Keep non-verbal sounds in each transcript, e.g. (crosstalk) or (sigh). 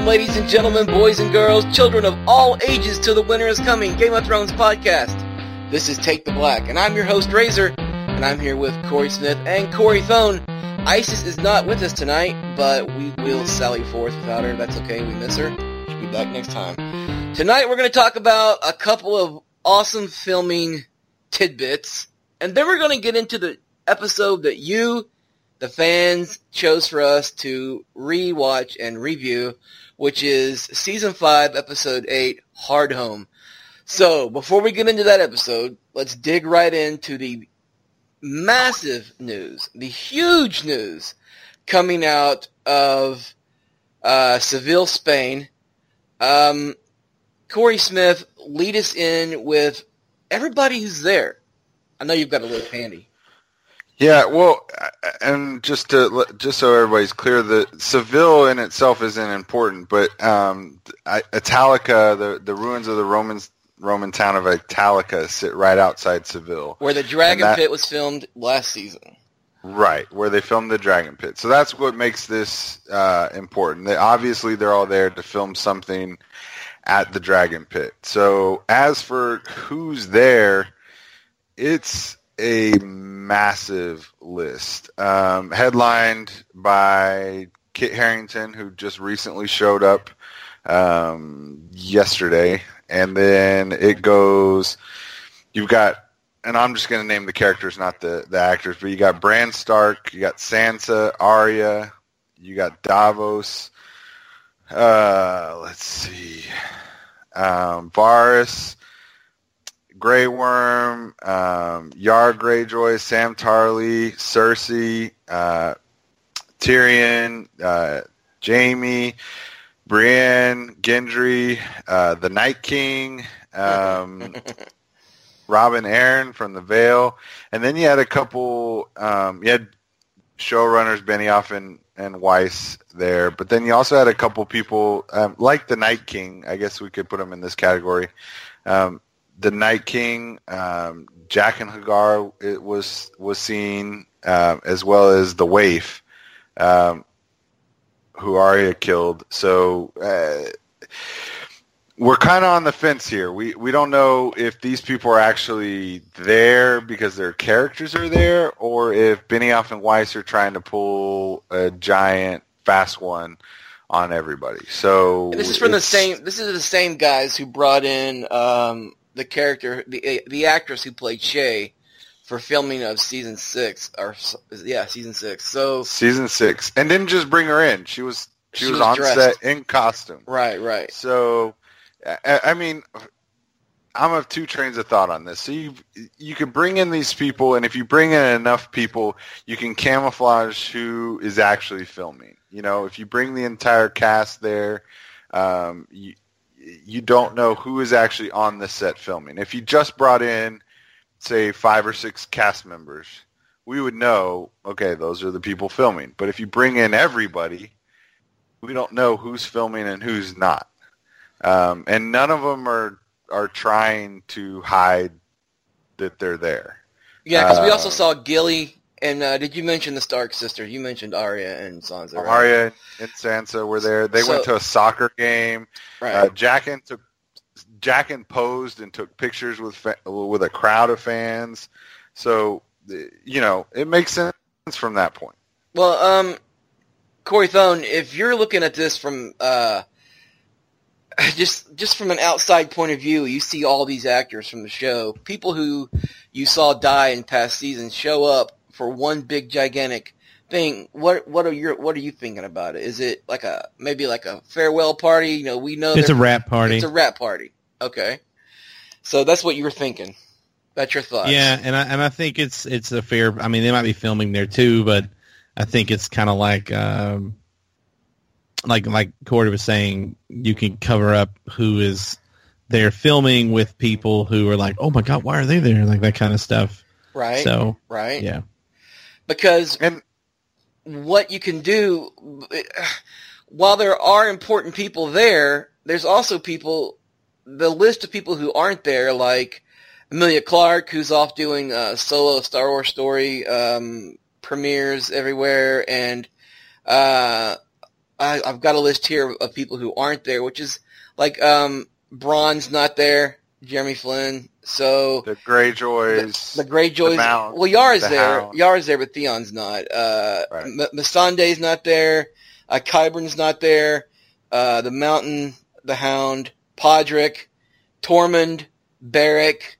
Welcome, ladies and gentlemen, boys and girls, children of all ages, to the Winter is Coming Game of Thrones podcast. This is Take the Black, and I'm your host, Razor, and I'm here with Corey Smith and Corey Thone. Isis is not with us tonight, but we will sally forth without her. That's okay, we miss her. She'll be back next time. Tonight we're going to talk about a couple of awesome filming tidbits, and then we're going to get into the episode that you the fans chose for us to rewatch and review, which is season five, episode eight, Hardhome. So before we get into that episode, let's dig right into the massive news, the huge news coming out of uh, Seville, Spain. Um, Corey Smith, lead us in with everybody who's there. I know you've got a little handy. Yeah, well, and just to just so everybody's clear, the Seville in itself isn't important, but um, Italica, the the ruins of the Romans Roman town of Italica, sit right outside Seville, where the Dragon that, Pit was filmed last season. Right, where they filmed the Dragon Pit. So that's what makes this uh, important. They, obviously, they're all there to film something at the Dragon Pit. So as for who's there, it's a massive list, um, headlined by Kit Harington, who just recently showed up um, yesterday, and then it goes. You've got, and I'm just going to name the characters, not the the actors, but you got Bran Stark, you got Sansa, Arya, you got Davos. Uh, let's see, um, Varys. Grey Worm, um, Yara Greyjoy, Sam Tarly, Cersei, uh, Tyrion, uh, Jaime, Brienne, Gendry, uh, the Night King, um, (laughs) Robin Arryn from The Vale, and then you had a couple. Um, you had showrunners Benioff and and Weiss there, but then you also had a couple people um, like the Night King. I guess we could put him in this category. Um, the Night King, um, and H'ghar it was was seen, uh, as well as the Waif, um, who Arya killed. So uh, we're kind of on the fence here. We we don't know if these people are actually there because their characters are there, or if Benioff and Weiss are trying to pull a giant fast one on everybody. So and this is from the same. This is the same guys who brought in um, the character, the the actress who played Shae for filming of season six, or yeah, season six. So season six, and didn't just bring her in. She was she, she was, was, on dressed. set in costume. Right, right. So, I, I mean, I'm of two trains of thought on this. So you you can bring in these people, and if you bring in enough people, you can camouflage who is actually filming. You know, if you bring the entire cast there, um, you, you don't know who is actually on the set filming. If you just brought in, say, five or six cast members, we would know, okay, those are the people filming. But if you bring in everybody, we don't know who's filming and who's not. Um, and none of them are are trying to hide that they're there. Yeah, because uh, we also um, saw Gilly and uh, did you mention the Stark sisters? You mentioned Arya and Sansa. Right? Arya and Sansa were there. They so, went to a soccer game. Right. Uh, Jaqen took Jaqen posed and took pictures with fa- with a crowd of fans. So you know it makes sense from that point. Well, um, Corey Thone, if you're looking at this from uh, (laughs) just just from an outside point of view, you see all these actors from the show, people who you saw die in past seasons, show up for one big gigantic thing. What what are your what are you thinking about it? Is it like a maybe like a farewell party? You know, we know it's a wrap party. It's a wrap party. Okay, so that's what you were thinking. That's your thoughts. Yeah, and I and I think it's it's a fair. I mean, they might be filming there too, but I think it's kind of like um, like like Corey was saying, you can cover up who is there filming with people who are like, oh my god, why are they there? Like that kind of stuff. Right. So right. Yeah because and what you can do while there are important people there there's also people the list of people who aren't there like Emilia Clarke, who's off doing a solo Star Wars story um, premieres everywhere and uh, I, I've got a list here of people who aren't there, which is like um, Bronn's not there, Jerome Flynn. So The Greyjoys. the, the Greyjoys. Mount, well, Yara's the there. Hound. Yara's there, but Theon's not. Uh, Right. M- Missandei's not there. Uh, Qyburn's not there. Uh, the Mountain, the Hound, Podrick, Tormund, Beric.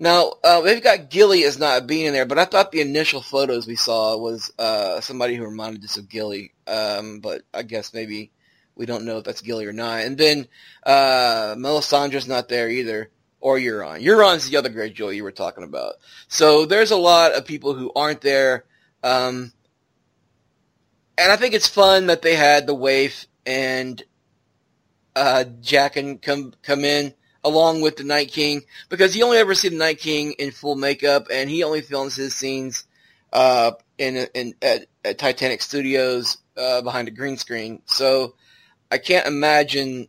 Now uh, they've got Gilly as not being in there, but I thought the initial photos we saw was uh, somebody who reminded us of Gilly. Um, but I guess maybe we don't know if that's Gilly or not. And then uh, Melisandre's not there either, or Euron. Euron's the other great Greyjoy you were talking about. So there's a lot of people who aren't there. Um, and I think it's fun that they had the Waif and uh, Jaqen come come in along with the Night King because you only ever see the Night King in full makeup, and he only films his scenes uh, in in at, at Titanic Studios uh, behind a green screen. So I can't imagine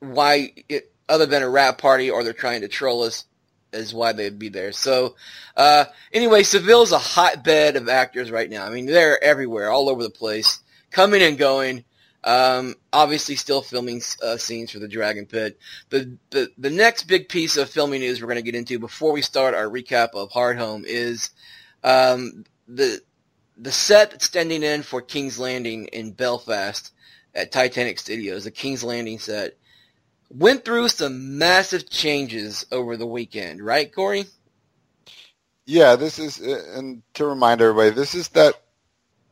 why, it, other than a wrap party or they're trying to troll us, is why they'd be there. So uh, anyway, Seville's a hotbed of actors right now. I mean, they're everywhere, all over the place, coming and going. Um, obviously, still filming uh, scenes for the Dragon Pit. The, the the next big piece of filming news we're going to get into before we start our recap of Hardhome is um, the the set standing in for King's Landing in Belfast at Titanic Studios, the King's Landing set, went through some massive changes over the weekend, right, Corey? Yeah, this is, and to remind everybody, this is that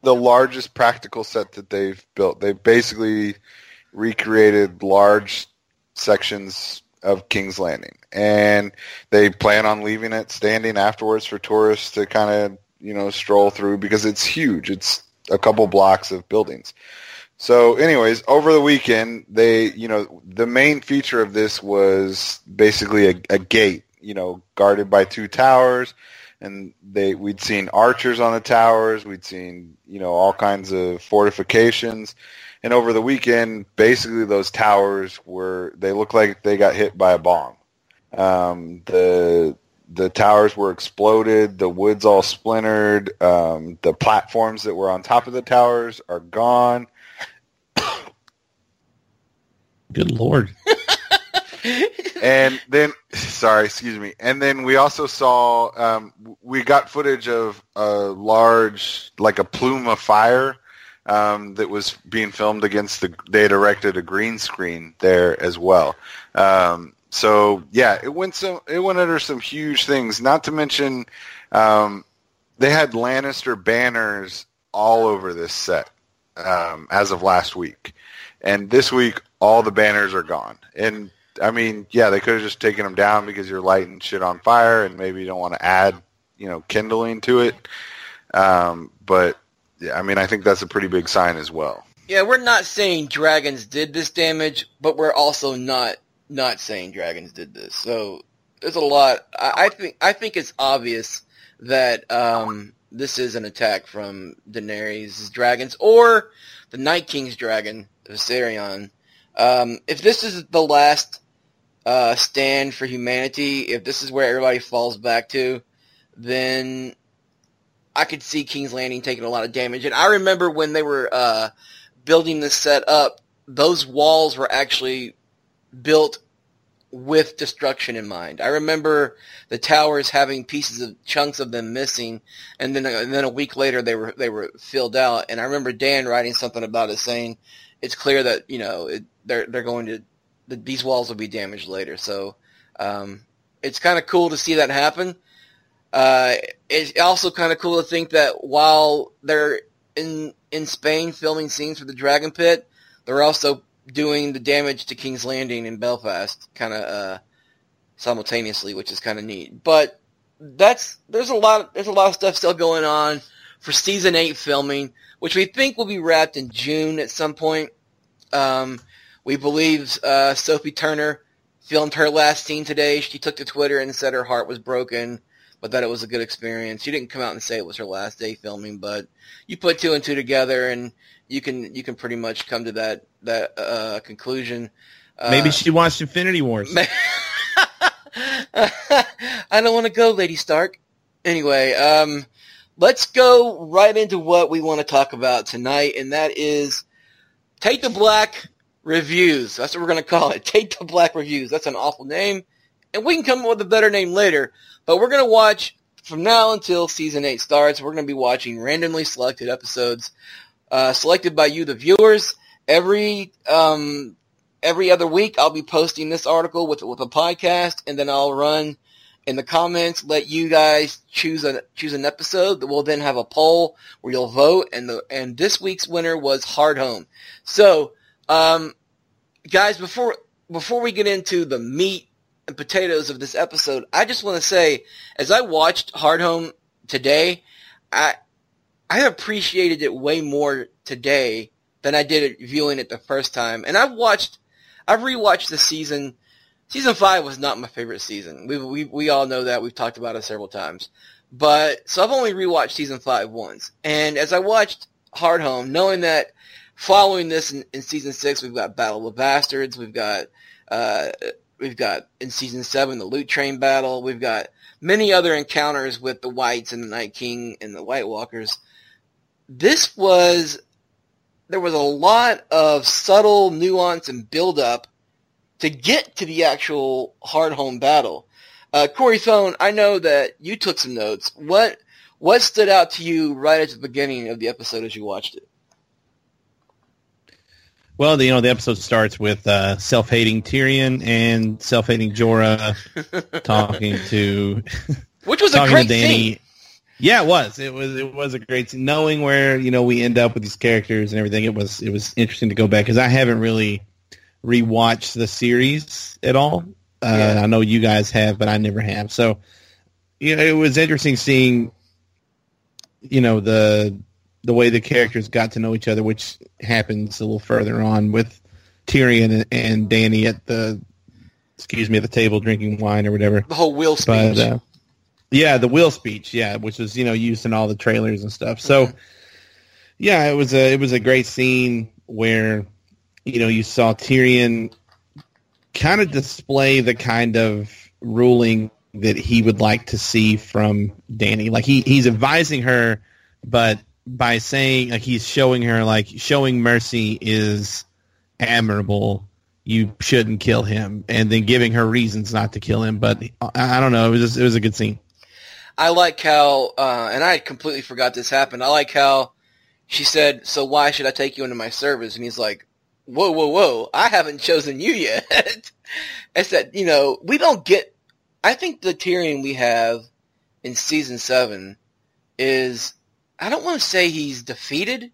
the largest practical set that they've built. They basically recreated large sections of King's Landing, and they plan on leaving it standing afterwards for tourists to kind of you know stroll through because it's huge. It's a couple blocks of buildings. So, anyways, over the weekend, they, you know, the main feature of this was basically a, a gate, you know, guarded by two towers, and they, we'd seen archers on the towers, we'd seen, you know, all kinds of fortifications, and over the weekend, basically those towers were, they looked like they got hit by a bomb. Um, the the towers were exploded, the wood's all splintered, um, the platforms that were on top of the towers are gone. Good lord. (laughs) and then sorry excuse me. And then we also saw um, we got footage of a large like a plume of fire um, that was being filmed against the they had erected a green screen there as well. Um, so yeah it went some it went under some huge things not to mention um, they had lannister banners all over this set um, as of last week and this week all the banners are gone and I mean, yeah, they could have just taken them down because you're lighting shit on fire, and maybe you don't want to add, you know, kindling to it. Um, but I mean, I think that's a pretty big sign as well. Yeah, we're not saying dragons did this damage, but we're also not not saying dragons did this. So there's a lot. I, I think I think it's obvious that um, this is an attack from Daenerys' dragons or the Night King's dragon, Viserion. Um, if this is the last uh, stand for humanity, if this is where everybody falls back to, then I could see King's Landing taking a lot of damage. And I remember when they were uh, building this set up, those walls were actually built with destruction in mind. I remember the towers having pieces of chunks of them missing, and then and then a week later they were they were filled out. And I remember Dan writing something about it, saying it's clear that you know it, they're they're going to the, these walls will be damaged later. So um, it's kind of cool to see that happen. Uh, it's also kind of cool to think that while they're in in Spain filming scenes for the Dragon Pit, they're also doing the damage to King's Landing in Belfast, kind of uh, simultaneously, which is kind of neat. But that's there's a lot there's a lot of stuff still going on for season eight filming, which we think will be wrapped in June at some point. Um, we believe uh, Sophie Turner filmed her last scene today. She took to Twitter and said her heart was broken, but that it was a good experience. She didn't come out and say it was her last day filming, but you put two and two together, and you can you can pretty much come to that that uh, conclusion. Uh, Maybe she watched Infinity Wars. (laughs) I don't want to go, Lady Stark. Anyway, um, let's go right into what we want to talk about tonight, and that is Take the Black Reviews. That's what we're going to call it. (laughs) Take the Black Reviews. That's an awful name. And we can come up with a better name later. But we're going to watch from now until season 8 starts. We're going to be watching randomly selected episodes uh, selected by you, the viewers. Every um, every other week, I'll be posting this article with with a podcast, and then I'll run in the comments, let you guys choose a choose an episode that will then have a poll where you'll vote, and the and this week's winner was Hardhome. So, um, guys, before before we get into the meat and potatoes of this episode, I just want to say, as I watched Hardhome today, I I appreciated it way more today than I did viewing it the first time. And I've watched, I've rewatched the season. Season five was not my favorite season. We we we all know that. We've talked about it several times. But so I've only rewatched season five once. And as I watched Hardhome, knowing that following this in, in season six, we've got Battle of Bastards, we've got uh, we've got in season seven the Loot Train battle, we've got many other encounters with the Whites and the Night King and the White Walkers this was there was a lot of subtle nuance and build up to get to the actual Hardhome battle. Uh, Corey Thone, I know that you took some notes. What what stood out to you right at the beginning of the episode as you watched it? Well, the, you know, the episode starts with uh, self-hating Tyrion and self-hating Jorah (laughs) talking to (laughs) which was a great scene. Yeah, it was. It was. It was a great scene. knowing where you know we end up with these characters and everything. It was. It was interesting to go back because I haven't really rewatched the series at all. Uh, yeah. I know you guys have, but I never have. So, you know, it was interesting seeing, you know, the the way the characters got to know each other, which happens a little further on with Tyrion and, and Dany at the, excuse me, at the table drinking wine or whatever. The whole Wheel speech. But, uh, yeah, the wheel speech, yeah, which was you know used in all the trailers and stuff. So, yeah, it was a it was a great scene where you know you saw Tyrion kind of display the kind of ruling that he would like to see from Dany. Like he he's advising her, but by saying like he's showing her like showing mercy is admirable. You shouldn't kill him, and then giving her reasons not to kill him. But I, I don't know. It was just, it was a good scene. I like how, uh, and I completely forgot this happened. I like how she said, "So why should I take you into my service?" And he's like, "Whoa, whoa, whoa! I haven't chosen you yet." (laughs) I said, "You know, we don't get. I think the Tyrion we have in season seven is, I don't want to say he's defeated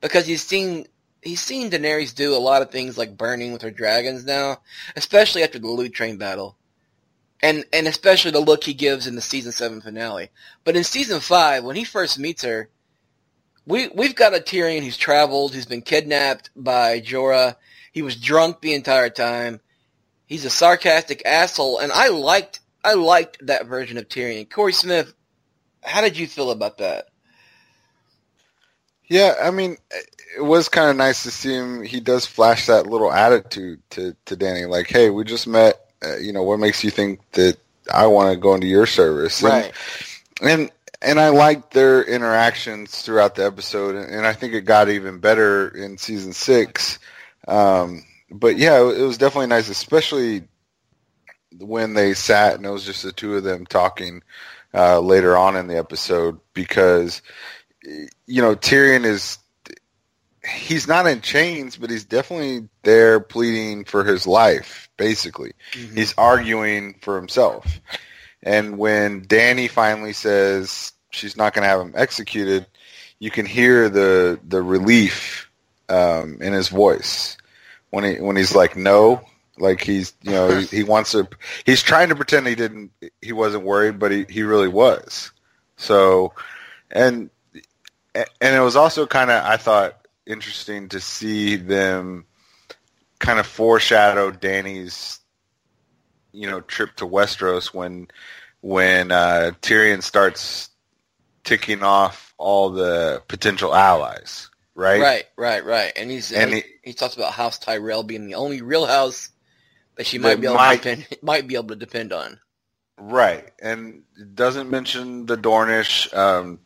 because he's seen." He's seen Daenerys do a lot of things like burning with her dragons now, especially after the loot train battle and and especially the look he gives in the season seven finale. But in season five, when he first meets her, we we've got a Tyrion who's traveled, who's been kidnapped by Jorah. He was drunk the entire time. He's a sarcastic asshole, and I liked I liked that version of Tyrion. Corey Smith, how did you feel about that? Yeah, I mean, it was kind of nice to see him. He does flash that little attitude to to Dany, like, "Hey, we just met uh, you know, what makes you think that I want to go into your service? Right. And, and and I liked their interactions throughout the episode, and I think it got even better in season six. Um, but yeah, it was definitely nice, especially when they sat and it was just the two of them talking uh, later on in the episode, because you know Tyrion is he's not in chains, but he's definitely there pleading for his life. Basically, mm-hmm. he's arguing for himself. And when Dany finally says she's not going to have him executed, you can hear the the relief um, in his voice when he when he's like, "No." Like he's, you know, he, he wants to. He's trying to pretend he didn't. He wasn't worried, but he, he really was. So, and and it was also kind of I thought interesting to see them kind of foreshadow Dany's you know trip to Westeros when when uh, Tyrion starts ticking off all the potential allies, right? Right, right, right. And he's and he, he, talks about House Tyrell being the only real house that she might be able might, to depend, might be able to depend on. Right, and doesn't mention the Dornish. Um,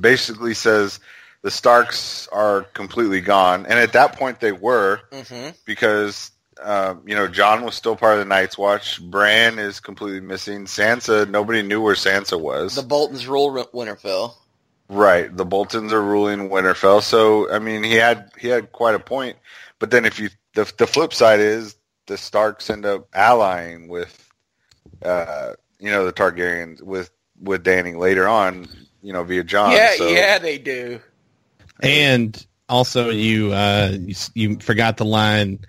basically says the Starks are completely gone, and at that point they were hmm because um, you know Jon was still part of the Night's Watch. Bran is completely missing. Sansa, nobody knew where Sansa was. The Boltons rule Winterfell. Right. The Boltons are ruling Winterfell. So I mean he had he had quite a point. But then if you the the flip side is the Starks end up allying with uh you know the Targaryens with with Dany later on, you know, via Jon. yeah, so, yeah, they do. And also, you uh, you, you forgot the line.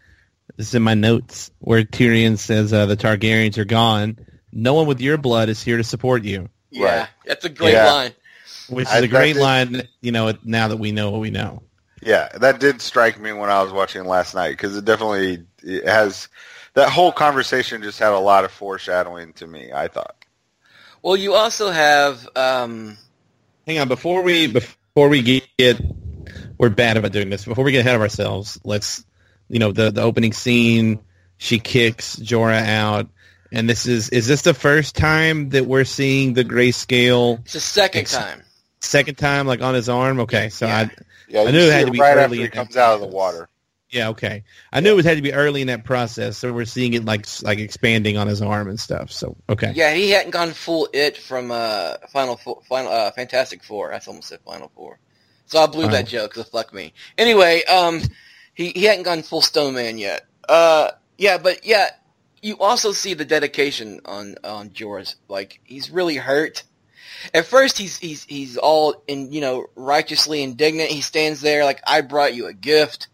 This is in my notes where Tyrion says uh, the Targaryens are gone. No one with your blood is here to support you, Yeah, Right. that's a great Yeah. line. which is I- a great did- line. You know, now that we know what we know. Yeah, that did strike me when I was watching last night because it definitely it has that whole conversation just had a lot of foreshadowing to me. I thought. Well, you also have um, Hang on, before we before we get we're bad about doing this. Before we get ahead of ourselves, let's you know the the opening scene. She kicks Jorah out, and this is is this the first time that we're seeing the grayscale? it's the second Ex- time. Second time, like on his arm. Okay, so Yeah. I Yeah, I knew it had to be right early after he in that comes out of the process. water. yeah okay. I knew it had to be early in that process, so we're seeing it like like expanding on his arm and stuff. So okay, Yeah, he hadn't gone full it from uh, Final Four, Final uh, Fantastic Four. I almost said Final Four, so I blew Wow. that joke. So fuck me. Anyway, um, he he hadn't gone full Stone Man yet. Uh, yeah, but yeah, you also see the dedication on on Jorah's. Like he's really hurt. At first, he's he's he's all in you know righteously indignant. He stands there like I brought you a gift,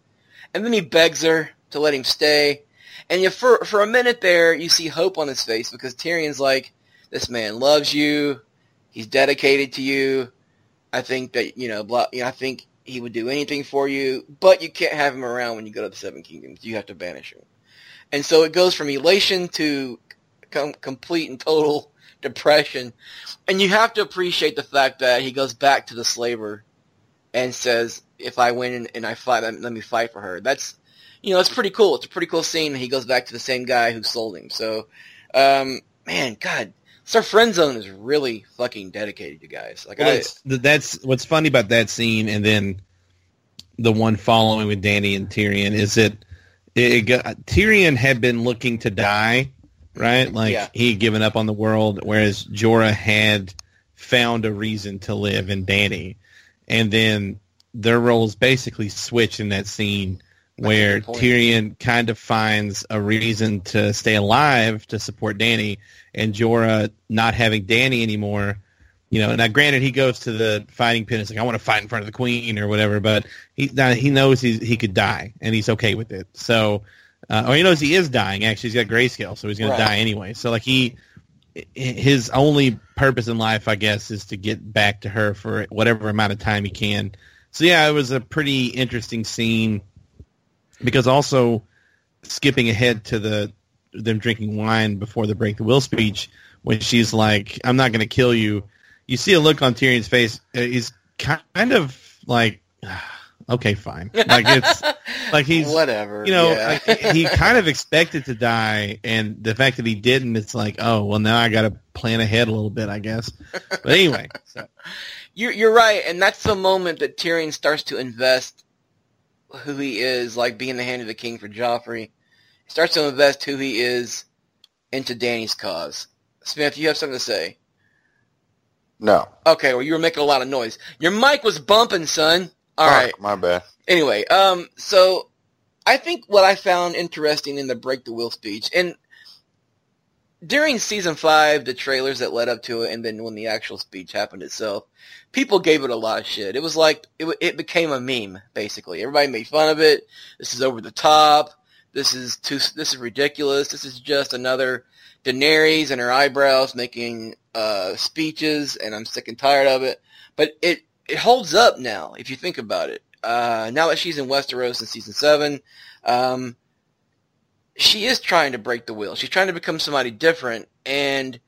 and then he begs her to let him stay. And you, for for a minute there, you see hope on his face because Tyrion's like, "This man loves you. He's dedicated to you. I think that you know, blah, you know, I think he would do anything for you. But you can't have him around when you go to the Seven Kingdoms. You have to banish him." And so it goes from elation to com- complete and total (laughs) depression. And you have to appreciate the fact that he goes back to the slaver and says, "If I win and, I fight, let me fight for her." That's you know, it's pretty cool. It's a pretty cool scene. He goes back to the same guy who sold him. So, um, man, God, Sir Friend Zone is really fucking dedicated, you guys. Like, Well, I, that's, that's what's funny about that scene, and then the one following with Dany and Tyrion is that it, it got, Tyrion had been looking to die, right? Like Yeah. he had given up on the world, whereas Jorah had found a reason to live in Danny, and then their roles basically switch in that scene where. Tyrion kind of finds a reason to stay alive to support Dany, and Jorah not having Dany anymore. You know, now granted, he goes to the fighting pit. And it's like I want to fight in front of the queen or whatever, but he now he knows he's, he could die and he's okay with it. So, uh, or he knows he is dying. Actually, he's got grayscale, so he's going Right. to die anyway. So, like he, his only purpose in life, I guess, is to get back to her for whatever amount of time he can. So, yeah, it was a pretty interesting scene because also skipping ahead to the them drinking wine before the break the wheel speech when she's like, "I'm not going to kill you." You see a look on Tyrion's face. uh, He's kind of like, "Okay, fine." Like it's (laughs) like he's whatever. you know yeah. like, he kind of expected to die, and the fact that he didn't, it's like, oh well, now I got to plan ahead a little bit, I guess. But anyway, so, (laughs) You're you're right, and that's the moment that Tyrion starts to invest who he is, like being the hand of the king for Joffrey. He starts to invest who he is into Dany's cause. Smith, you have something to say? No. Okay, well you were making a lot of noise. Your mic was bumping, son. All Fuck, right. My bad. Anyway, um, so I think what I found interesting in the break the wheel speech, and during season five, the trailers that led up to it, and then when the actual speech happened itself, people gave it a lot of shit. It was like it, it became a meme, basically. Everybody made fun of it. This is over the top. This is too. This is ridiculous. This is just another Daenerys and her eyebrows making uh, speeches, and I'm sick and tired of it. But it it holds up now if you think about it. Uh, now that she's in Westeros in season seven, um, she is trying to break the wheel. She's trying to become somebody different, and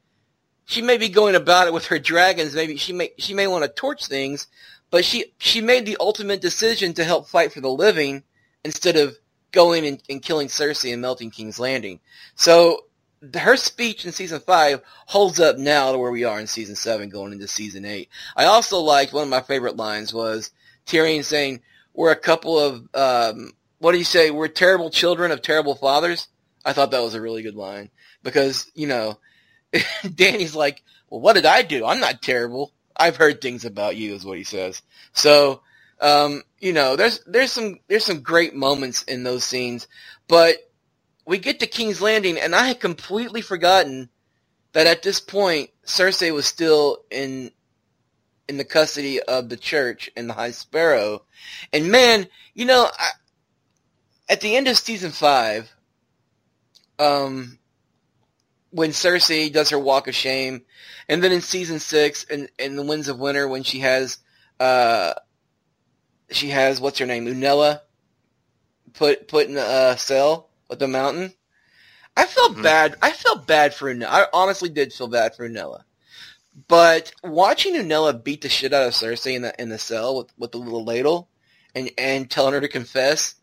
she may be going about it with her dragons. Maybe she may she may want to torch things, but she she made the ultimate decision to help fight for the living instead of going and, and killing Cersei and melting King's Landing. So her speech in season five holds up now to where we are in season seven, going into season eight. I also liked one of my favorite lines was Tyrion saying, "We're a couple of um, what do you say? We're terrible children of terrible fathers." I thought that was a really good line because you know, (laughs) Dany's like, "Well, what did I do? I'm not terrible. I've heard things about you," is what he says. So, um, you know, there's there's some there's some great moments in those scenes, but we get to King's Landing, and I had completely forgotten that at this point Cersei was still in in the custody of the church and the High Sparrow. And man, you know, I, at the end of season five, um, when Cersei does her walk of shame, and then in season six, in, in the Winds of Winter, when she has, uh, she has what's her name, Unella, put put in a cell with the mountain. I felt Mhm. bad. I felt bad for Unella. I honestly did feel bad for Unella. But watching Unella beat the shit out of Cersei in the in the cell with, with the little ladle and and telling her to confess,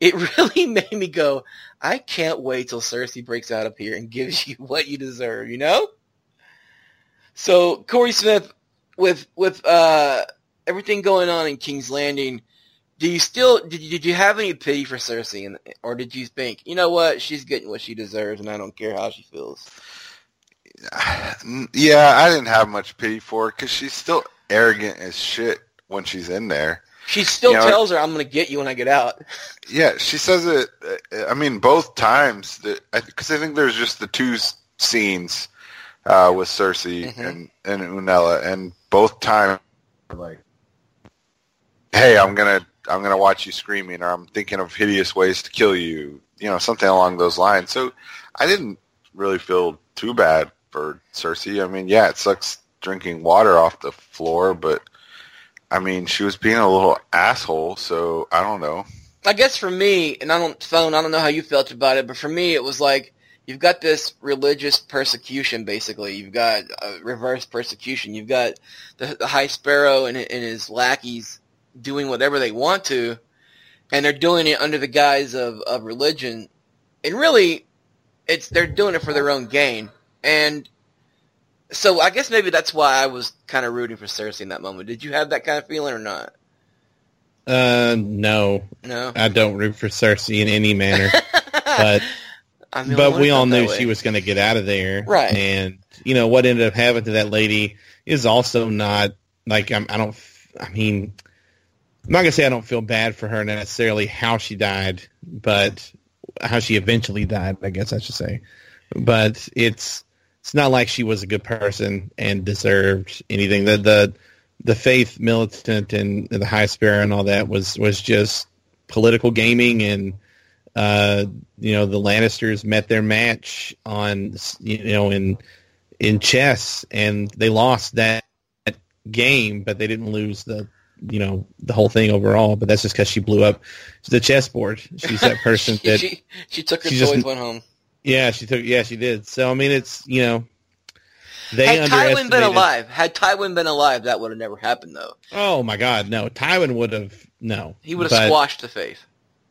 it (laughs) really made me go, I can't wait till Cersei breaks out up here and gives you what you deserve, you know? So Corey Smith, with with uh, everything going on in King's Landing, do you still did you, did you have any pity for Cersei, and, or did you think, you know what, she's getting what she deserves, and I don't care how she feels? (sighs) Yeah, I didn't have much pity for her because she's still arrogant as shit when she's in there. She still You know- tells her, "I'm going to get you when I get out." (laughs) Yeah, she says it. I mean, both times because I think there's just the two scenes uh, with Cersei Mhm. and and Unella, and both times like, hey, I'm gonna I'm gonna watch you screaming, or I'm thinking of hideous ways to kill you, you know, something along those lines. So I didn't really feel too bad for Cersei. I mean, yeah, it sucks drinking water off the floor, but I mean, she was being a little asshole. So I don't know. I guess for me, and I don't phone, I don't know how you felt about it, but for me, it was like you've got this religious persecution. Basically, you've got uh, reverse persecution. You've got the, the High Sparrow and, and his lackeys doing whatever they want to, and they're doing it under the guise of, of religion. And really, it's they're doing it for their own gain. And so I guess maybe that's why I was kind of rooting for Cersei in that moment. Did you have that kind of feeling or not? Uh, no, No. I don't root for Cersei in any manner. (laughs) but but we all knew she was going to get out of there, Right. And you know what ended up happening to that lady is also not like I'm, I don't. I mean, I'm not gonna say I don't feel bad for her necessarily how she died, but how she eventually died. I guess I should say. But it's it's not like she was a good person and deserved anything. The the the faith militant and the high sparrow and all that was was just political gaming and uh, you know the Lannisters met their match on you know in in chess and they lost that game but they didn't lose the you know the whole thing overall but that's just because she blew up the chessboard she's that (laughs) person she, that she, she took her she toys, just- went home. Yeah she took yeah she did so I mean it's you know they Had Tywin been alive, had Tywin been alive, that would have never happened, though. oh my god no Tywin would have no He would have But- squashed the faith.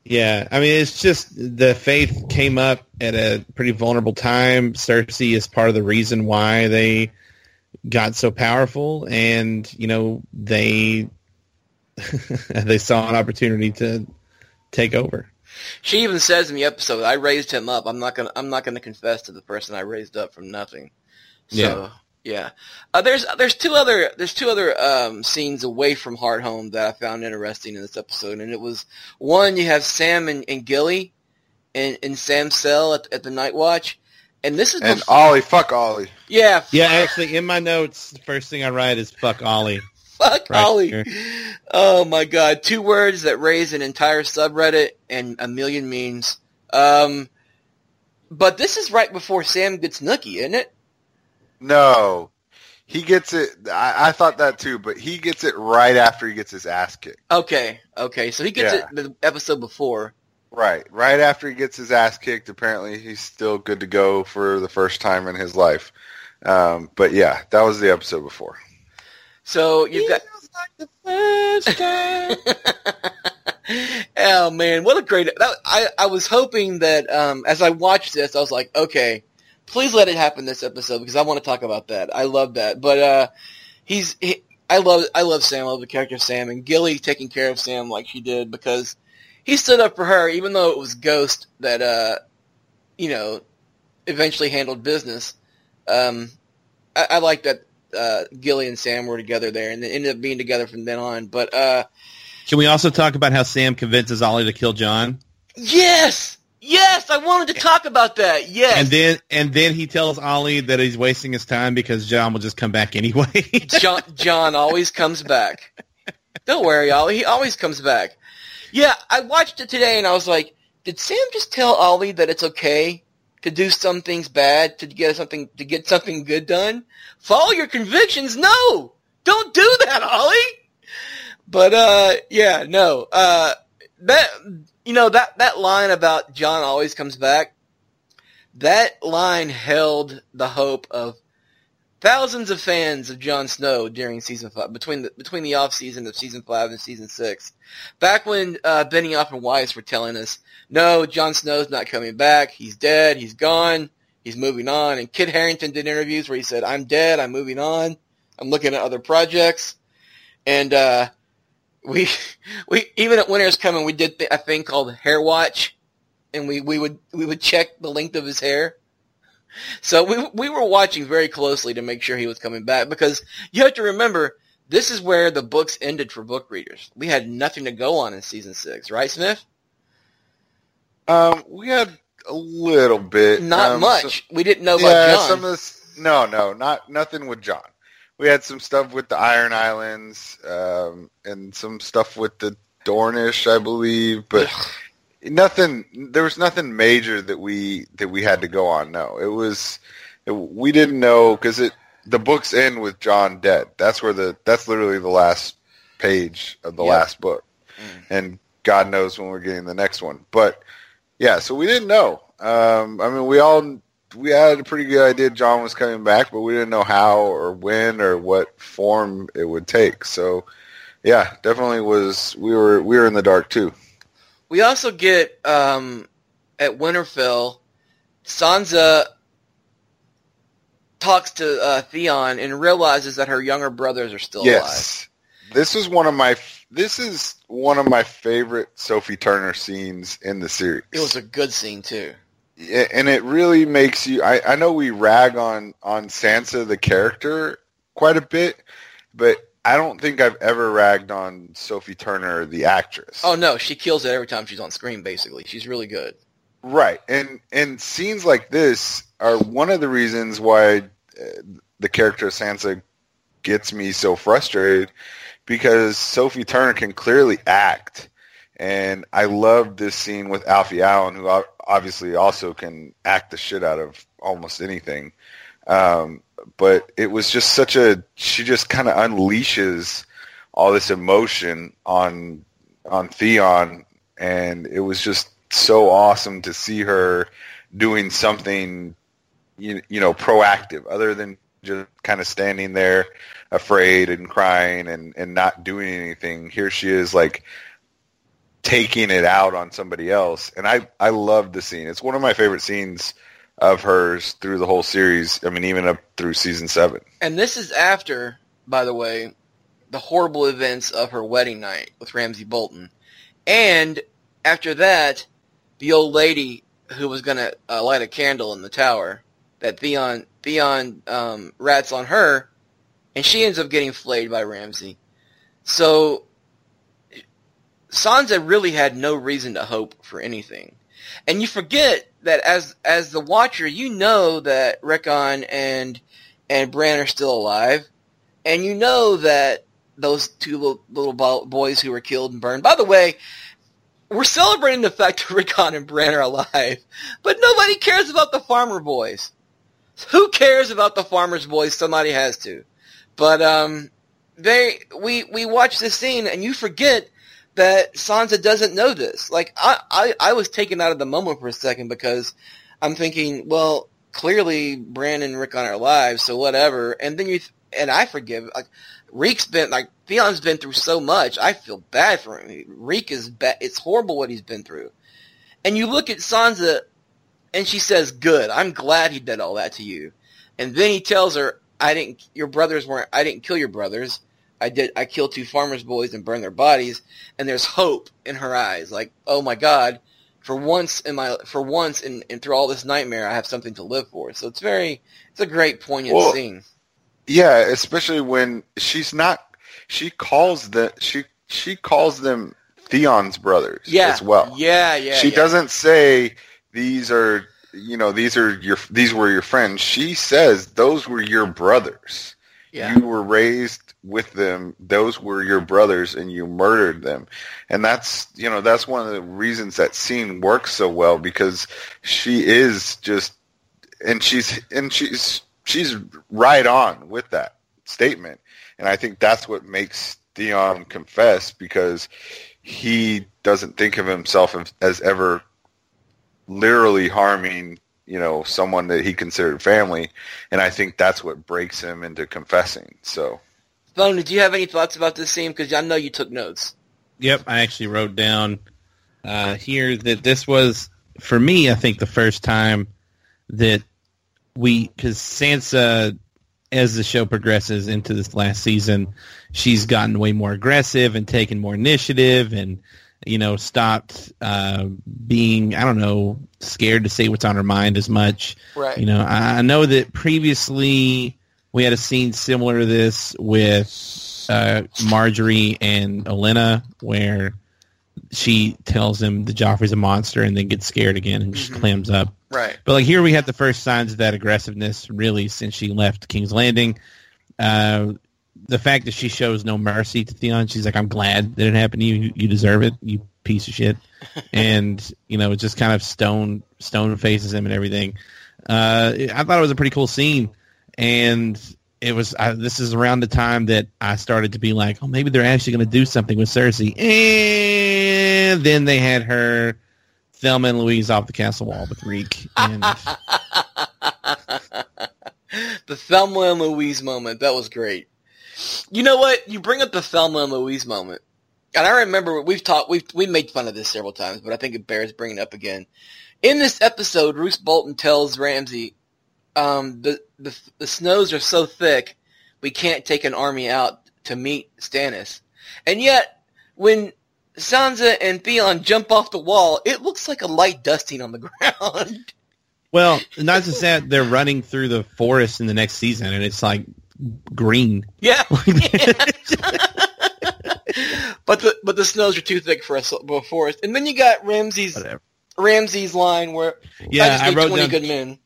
Yeah, I mean, it's just the faith came up at a pretty vulnerable time. Cersei is part of the reason why they got so powerful, and you know they (laughs) they saw an opportunity to take over. She even says in the episode, "I raised him up. I'm not gonna. I'm not gonna confess to the person I raised up from nothing." So, Yeah. yeah. Uh, there's there's two other there's two other um, scenes away from Hardhome that I found interesting in this episode, and it was one you have Sam and, and Gilly in in Sam's cell at, at the Night Watch, and this is And before, Ollie, fuck Ollie. yeah Yeah, actually, in my notes, the first thing I write is "fuck Ollie." (laughs) Fuck Right Ollie. here. Oh my god. Two words that raise an entire subreddit and a million memes. Um, but this is right before Sam gets nookie, isn't it? No, he gets it. I, I thought that too, but he gets it right after he gets his ass kicked. Okay, okay. So he gets Yeah. it the episode before. Right, right after he gets his ass kicked. Apparently, he's still good to go for the first time in his life. Um, but yeah, that was the episode before. So you've got. (laughs) oh man, what a great! That, I I was hoping that um, as I watched this, I was like, okay, please let it happen this episode because I want to talk about that. I love that, but uh, he's he, I love I love Sam. I love the character of Sam and Gilly taking care of Sam like she did because he stood up for her, even though it was Ghost that uh, you know, eventually handled business. Um, I, I like that uh, Gilly and Sam were together there, and they ended up being together from then on. But uh, Can we also talk about how Sam convinces Ollie to kill Jon? yes, yes, I wanted to talk about that. Yes, And then and then he tells Ollie that he's wasting his time because Jon will just come back anyway. (laughs) Jon, Jon always comes back. Don't worry, Ollie. He always comes back. Yeah, I watched it today and I was like, did Sam just tell Ollie that it's okay to do some things bad to get something to get something good done? Follow your convictions. No, don't do that, Ollie. But uh, yeah, no. Uh, that you know that that line about Jon always comes back. That line held the hope of thousands of fans of Jon Snow during season five, between the between the off season of season five and season six. Back when uh, Benioff and Weiss were telling us, no, Jon Snow's not coming back. He's dead. He's gone. He's moving on. And Kit Harington did interviews where he said, I'm dead. I'm moving on. I'm looking at other projects. And uh, we (laughs) we even at Winter's Coming, we did a thing called Hair Watch, and we, we would we would check the length of his hair. So we we were watching very closely to make sure he was coming back because you have to remember this is where the books ended for book readers. We had nothing to go on in season six, right, Smith? Um, we had a little bit. Not um, much. so- we didn't know about yeah, Jon. some of this. No, no, not nothing with Jon. We had some stuff with the Iron Islands, um, and some stuff with the Dornish, I believe, but nothing. There was nothing major that we that we had to go on. No, it was. It, we didn't know because it. The books end with Jon dead. That's where the. That's literally the last page of the Yep. last book, Mm. and God knows when we're getting the next one. But yeah, so we didn't know. Um, I mean, we all we had a pretty good idea Jon was coming back, but we didn't know how or when or what form it would take. So, yeah, definitely was. We were we were in the dark too. We also get um, at Winterfell, Sansa talks to uh, Theon and realizes that her younger brothers are still alive. yes, this is one of my this is one of my favorite Sophie Turner scenes in the series. It was a good scene too. Yeah, and it really makes you. I, I know we rag on on Sansa the character quite a bit, but I don't think I've ever ragged on Sophie Turner the actress. Oh no, she kills it every time she's on screen. Basically, she's really good. Right, and and scenes like this are one of the reasons why uh, the character of Sansa gets me so frustrated because Sophie Turner can clearly act, and I love this scene with Alfie Allen, who obviously also can act the shit out of almost anything. Um, but it was just such a she just kind of unleashes all this emotion on on Theon, and it was just so awesome to see her doing something you, you know proactive other than just kind of standing there afraid and crying and and not doing anything. Here she is like taking it out on somebody else. And i i love the scene. It's one of my favorite scenes of hers through the whole series i mean even up through season 7 And this is after, by the way, the horrible events of her wedding night with Ramsay Bolton, and after that, the old lady who was going to uh, light a candle in the tower that Theon Theon um, rats on her, and she ends up getting flayed by Ramsay. So Sansa really had no reason to hope for anything. And you forget that as as the watcher, you know that Rickon and and Bran are still alive, and you know that those two little, little boys who were killed and burned. By the way, we're celebrating the fact that (laughs) Rickon and Bran are alive, but nobody cares about the farmer boys. Who cares about the farmer's boys? Somebody has to. But um, they we we watch this scene and you forget that Sansa doesn't know this. Like I, I I was taken out of the moment for a second because I'm thinking, well, clearly Bran and Rickon are alive, so whatever. And then you th- and I forgive like Reek's been like Theon's been through so much. I feel bad for him. Reek is bad. It's horrible what he's been through. And you look at Sansa, and she says, "Good. I'm glad he did all that to you." And then he tells her, "I didn't. Your brothers weren't. I didn't kill your brothers. I did I killed two farmers boys and burned their bodies and there's hope in her eyes like oh my god for once in my for once in, in through all this nightmare I have something to live for so it's very it's a great poignant Well, scene Yeah, especially when she's not. She calls the she she calls them Theon's brothers yeah as well. yeah yeah she yeah. doesn't say these are you know these are your these were your friends. She says those were your brothers. yeah You were raised with them. Those were your brothers, and you murdered them. And that's you know that's one of the reasons that scene works so well because she is just and she's and she's she's right on with that statement. And I think that's what makes Theon confess because he doesn't think of himself as, as ever literally harming you know someone that he considered family and i think that's what breaks him into confessing so Phone, did you have any thoughts about this scene because I know you took notes Yep, I actually wrote down uh, here that this was for me. I think the first time that we, because Sansa, as the show progresses into this last season, she's gotten way more aggressive and taken more initiative, and you know stopped uh, being I don't know scared to say what's on her mind as much. right You know, I I know that previously we had a scene similar to this with uh, Margaery and Olenna, where she tells him the Joffrey's a monster and then gets scared again and just Mhm. clams up. right But like here we have the first signs of that aggressiveness really since she left King's Landing. Uh, the fact that she shows no mercy to Theon, she's like, I'm glad that it happened to you. You deserve it, you piece of shit. (laughs) and, you know, it just kind of stone stone faces him and everything. Uh, I thought it was a pretty cool scene. And it was, uh, this is around the time that I started to be like, oh, maybe they're actually going to do something with Cersei. And then they had her Thelma and Louise off the castle wall with Reek. And (laughs) the Thelma and Louise moment. That was great. You know what? You bring up the Thelma and Louise moment, and I remember we've talked, we've we made fun of this several times, but I think it bears bringing up again. In this episode, Roose Bolton tells Ramsay, um, "the the the snows are so thick, we can't take an army out to meet Stannis," and yet when Sansa and Theon jump off the wall, it looks like a light dusting on the (laughs) ground. Well, not just that, they're running through the forest in the next season, and it's like green. Yeah. (laughs) (laughs) but the but the snows are too thick for us for a forest. And then you got Ramsay's. Ramsay's line where I Yeah, just I, wrote twenty down. good men.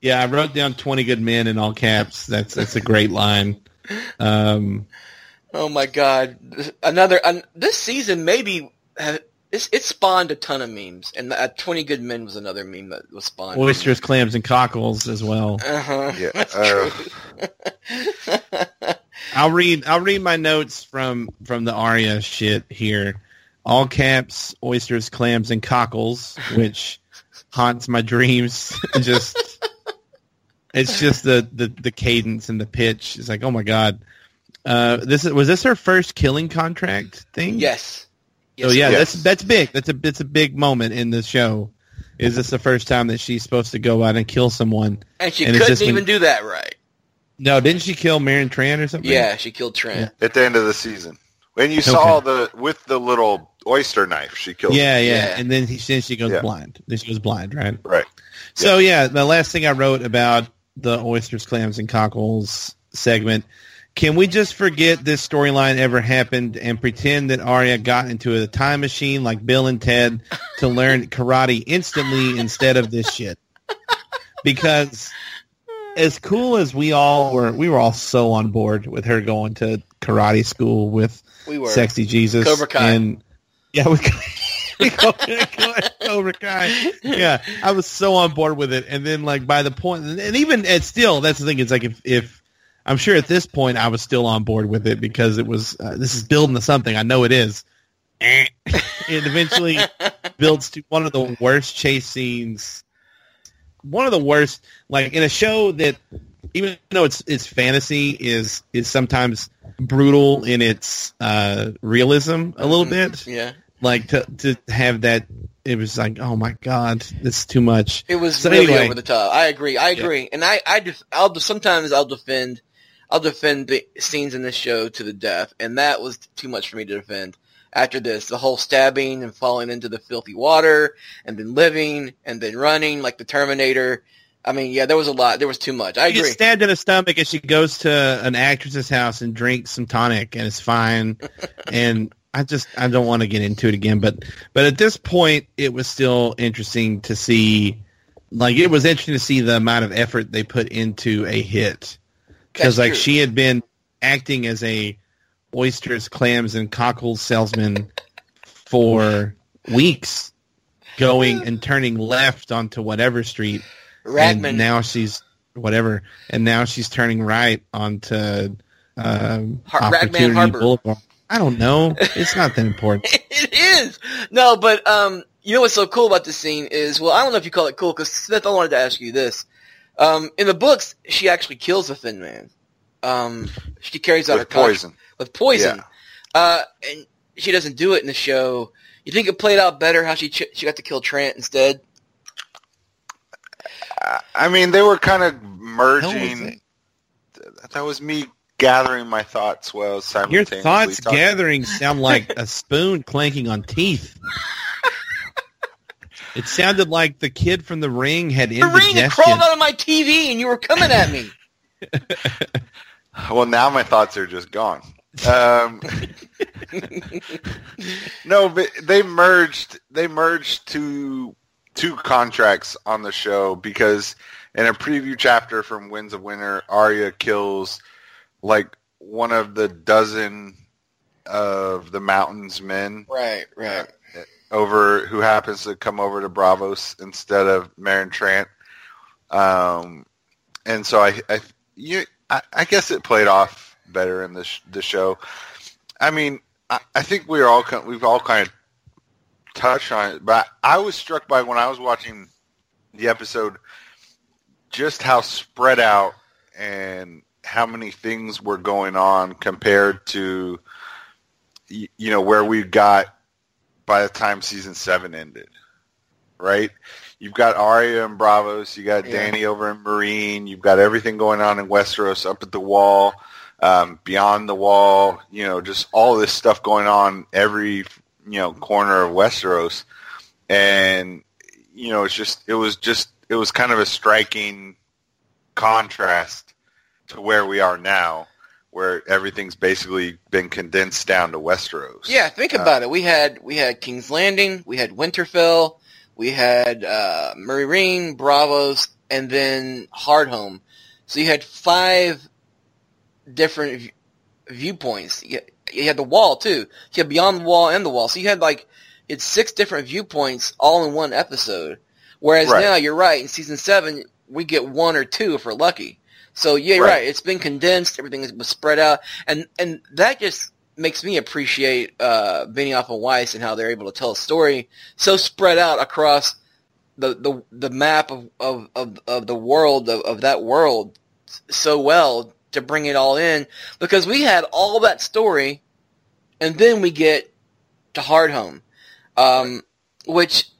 Yeah, I wrote down twenty good men in all caps. That's that's a great line. Um, Oh my god! Another an, this season maybe uh, it's, it spawned a ton of memes, and uh, twenty good men was another meme that was spawned. oysters, clams, and cockles as well. (laughs) Uh huh. Yeah, That's uh, true. I'll read. I'll read my notes from from the Arya shit here. All caps, oysters, clams, and cockles, which haunts my dreams. (laughs) just, it's just the, the the cadence and the pitch. It's like, oh my god, uh, this is, was this her first killing contract thing? yes. So yeah, Yes. that's that's big. That's a that's a big moment in the show. Is this the first time that she's supposed to go out and kill someone? and she and couldn't just when- even do that right. No, didn't she kill Meryn Trant or something? Yeah, she killed Trant. at the end of the season when you saw the with the little oyster knife she killed Yeah, yeah, Yeah. And then he, then she goes Yeah. blind. Then she goes blind, right? right So yeah, the last thing I wrote about the oysters, clams, and cockles segment. Can we just forget this storyline ever happened and pretend that Arya got into a time machine like Bill and Ted to learn karate instantly instead of this shit? Because as cool as we all were, we were all so on board with her going to karate school with We were. Sexy Jesus Cobra Kai. and yeah, with (laughs) Cobra Kai. Yeah, I was so on board with it, and then like by the point, and even at still, that's the thing. It's like if if I'm sure at this point I was still on board with it because it was uh, this is building to something. I know it is. (laughs) it eventually builds to one of the worst chase scenes. One of the worst, like in a show that, even though it's it's fantasy, is is sometimes brutal in its uh, realism a little bit. Yeah. Like to to have that, it was like, oh my god, this is too much. It was So really anyway. over the top. I agree. I agree. And I, I def- I'll sometimes I'll defend. I'll defend the scenes in this show to the death, and that was too much for me to defend. After this, the whole stabbing and falling into the filthy water, and then living, and then running like the Terminator. I mean, yeah, there was a lot. There was too much. I She agree. gets stabbed in the stomach and she goes to an actress's house and drinks some tonic and it's fine. and (laughs) I just I don't want to get into it again, but but at this point it was still interesting to see like it was interesting to see the amount of effort they put into a hit. Because like true. she had been acting as a oysters, clams, and cockles salesman for weeks, going and turning left onto whatever street Radman. and now she's whatever, and now she's turning right onto um, Har- Radman Harbor. Boulevard. I don't know. It's not that important. (laughs) it is. No, but um, you know what's so cool about this scene is, well, I don't know if you call it cool, because Smith, I wanted to ask you this. Um, in the books, she actually kills the Thin Man. Um, she carries out her with con- poison. with poison. Yeah. Uh, and she doesn't do it in the show. You think it played out better how she ch- she got to kill Trant instead? I- I mean, they were kind of merging. That was me gathering my thoughts while Your simultaneously thoughts talking. gathering (laughs) sound like a spoon clanking on teeth. It sounded like the kid from the ring had The ring had indigestion. crawled out of my TV, and you were coming at me. (laughs) Well, now my thoughts are just gone. Um, (laughs) no, but they merged. They merged two two contracts on the show because in a preview chapter from Winds of Winter, Arya kills like one of the dozen of the Mountain's men right, right. over who happens to come over to Braavos instead of Meryn Trant. Um, and so I, I, you, I, I guess it played off better in the sh- the show. I mean, I, I think we are all we've all kind of touched on it, but I was struck by when I was watching the episode just how spread out and how many things were going on compared to you know where we got by the time season seven ended, right? You've got Arya and Braavos, you got Yeah. Dany over in Meereen, you've got everything going on in Westeros up at the wall, um, beyond the wall, you know, just all this stuff going on every you know corner of Westeros, and you know it's just it was just it was kind of a striking contrast to where we are now, where everything's basically been condensed down to Westeros. Yeah, think Uh, about it. We had we had King's Landing, we had Winterfell, we had uh, Meereen, Braavos, and then Hardhome. So you had five different v- viewpoints. You, you had the wall too. You had Beyond the Wall and the Wall. So you had like it's six different viewpoints all in one episode. Whereas Right. now you're right in season seven we get one or two if we're lucky. So yeah, Right. right. It's been condensed. Everything is- was spread out, and and that just makes me appreciate uh, Benioff and Weiss and how they're able to tell a story so spread out across the the, the map of, of, of, of the world of, of that world so well to bring it all in because we had all that story, and then we get to Hardhome, um, which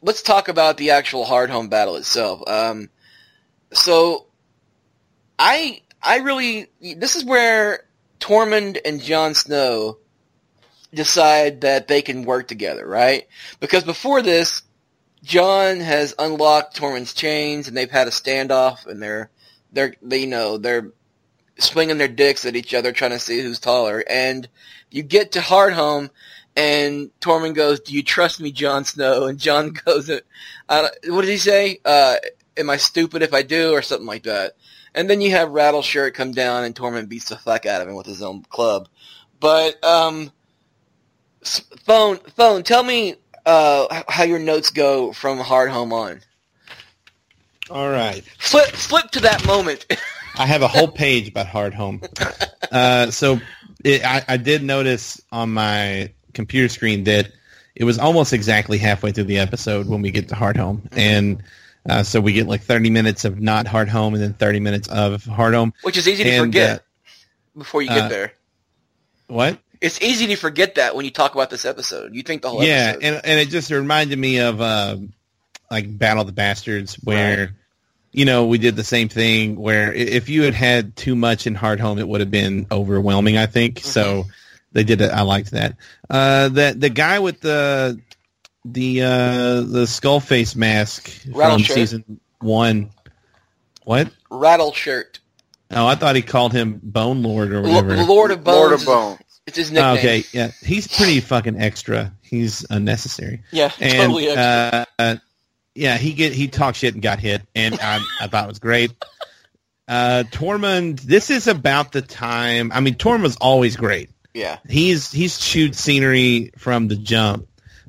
let's talk about the actual Hardhome battle itself. Um, so I I really this is where Tormund and Jon Snow decide that they can work together, right? Because before this, Jon has unlocked Tormund's chains, and they've had a standoff, and they're they're they you know they're swinging their dicks at each other, trying to see who's taller. And you get to Hardhome, and Tormund goes, "Do you trust me, Jon Snow?" And Jon (laughs) goes, "What did he say? Uh, am I stupid if I do, or something like that?" And then you have Rattleshirt come down, and Tormund beats the fuck out of him with his own club. But um, phone phone, tell me uh, how your notes go from Hardhome on. All right. Flip flip to that moment. (laughs) I have a whole page about Hardhome. Uh, so it, I, I did notice on my computer screen that it was almost exactly halfway through the episode when we get to Hardhome, and uh, so we get like 30 minutes of not Hardhome and then 30 minutes of Hardhome. Which is easy to And, forget uh, before you get uh, there. what? It's easy to forget that when you talk about this episode. You think the whole yeah, episode. and and it just reminded me of uh, like Battle of the Bastards, where you know, we did the same thing where if you had had too much in Hardhome, it would have been overwhelming. I think so. They did it. I liked that. Uh, that the guy with the the uh, the skull face mask Rattle from shirt. season one. What? Rattle shirt. Oh, I thought he called him Bone Lord or L- whatever. Lord of Bones. Lord of Bones. It's his Oh, nickname. okay, yeah, he's pretty fucking extra. He's unnecessary. Yeah, And (laughs) totally extra. uh, uh, yeah, he get he talked shit and got hit, and I, I thought it was great. Uh, Tormund, this is about the time. I mean, Tormund's always great. yeah. He's he's chewed scenery from the jump,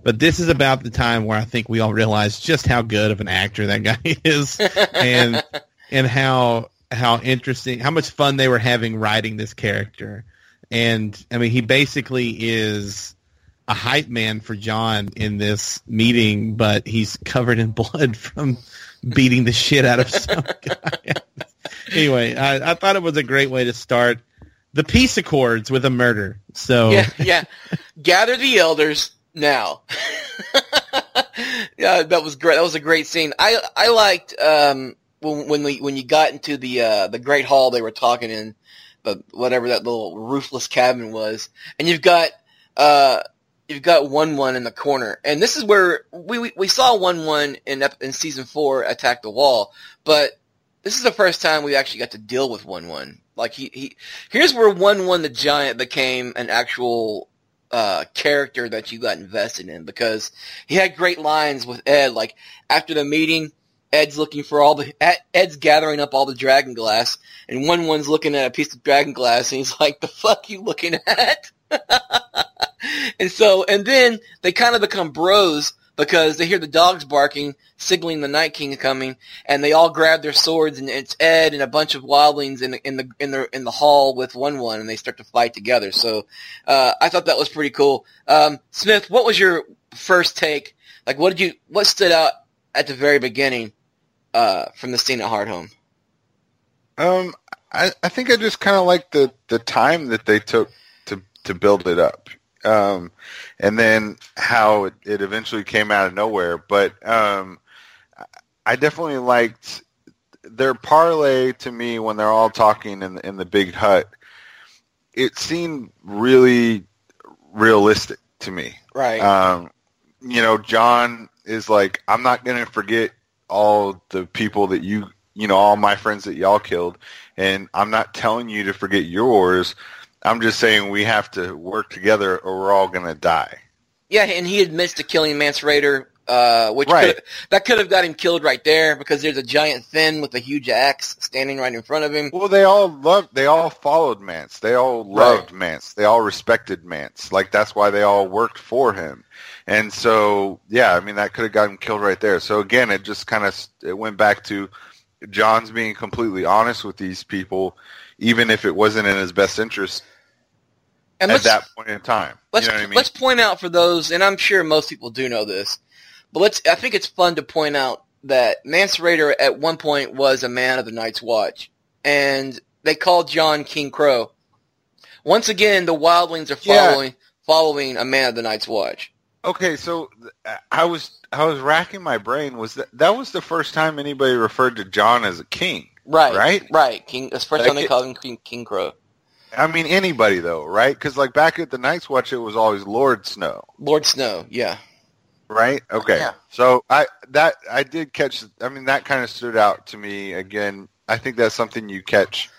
but this is about the time where I think we all realize just how good of an actor that guy (laughs) is, and and how how interesting, how much fun they were having writing this character. And I mean, he basically is a hype man for Jon in this meeting, but he's covered in (laughs) blood from beating the shit out of some (laughs) guy. anyway, I, I thought it was a great way to start the peace accords with a murder. So Yeah, yeah. Gather the elders now. (laughs) yeah, that was great. That was a great scene. I I liked um when when we when you got into the uh the great hall they were talking in, the whatever that little roofless cabin was, and you've got uh you've got Wun Wun in the corner, and this is where we we, we saw Wun Wun in in season four attack the wall, but this is the first time we actually got to deal with Wun Wun. Like he, he here's where Wun Wun the giant became an actual uh, character that you got invested in because he had great lines with Edd. Like after the meeting, Edd's looking for all the Edd's gathering up all the dragon glass, and Wun Wun's looking at a piece of dragon glass, and he's like, "The fuck you looking at?" (laughs) and so, and then they kind of become bros because they hear the dogs barking, signaling the Night King coming, and they all grab their swords, and it's Edd and a bunch of wildlings in the in the in the in the hall with Wun Wun, and they start to fight together. So, uh, I thought that was pretty cool. Um, Smith, what was your first take? Like, what did you what stood out at the very beginning uh, from the scene at Hardhome? Um, I, I think I just kind of like the, the time that they took to, to build it up. Um, and then how it, it eventually came out of nowhere. But um, I definitely liked their parlay to me when they're all talking in the, in the big hut. It seemed really realistic to me. Right. Um, you know, Jon is like, I'm not going to forget all the people that you, you know, all my friends that y'all killed, and I'm not telling you to forget yours. I'm just saying we have to work together or we're all going to die. yeah, and he admits to killing Mance Rayder, uh, which Right. could, that could have got him killed right there because there's a giant Thenn with a huge axe standing right in front of him. Well, they all loved, they all followed Mance. They all loved Mance. They all respected Mance. Like that's why they all worked for him. And so, yeah, I mean, that could have got him killed right there. So again, it just kind of, it went back to Jon's being completely honest with these people, even if it wasn't in his best interest And at that point in time. let's you know I mean? let's point out for those, and I'm sure most people do know this, but let's. I think it's fun to point out that Mance Rayder at one point was a man of the Night's Watch, and they called Jon King Crow. Once again, the wildlings are Yeah. following following a man of the Night's Watch. Okay, so I was I was racking my brain. Was that that was the first time anybody referred to Jon as a king? Right, Right? right. King. That's the first Like time they it- called him King, King Crow. I mean anybody though, right? Because like back at the Night's Watch, it was always Lord Snow, Lord Snow. Yeah. right? Okay, Yeah. so I that I did catch. I mean that kind of stood out to me. Again, I think that's something you catch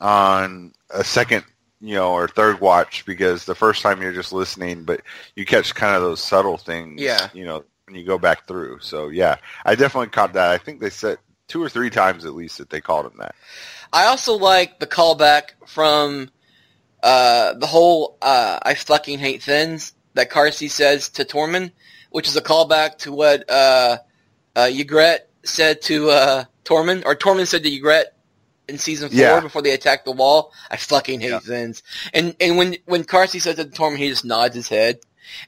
on a second, you know, or third watch because the first time you're just listening, but you catch kind of those subtle things. Yeah. you know, when you go back through. So yeah, I definitely caught that. I think they said two or three times at least that they called him that. I also like the callback from uh, the whole uh, "I fucking hate Thenns" that Karsi says to Tormund, which is a callback to what uh, uh, said to uh, Tormund, or Tormund said to Ygritte in season four Yeah. before they attacked the wall. I fucking hate Yeah. Thenns. And and when when Karsi says it to Tormund, he just nods his head.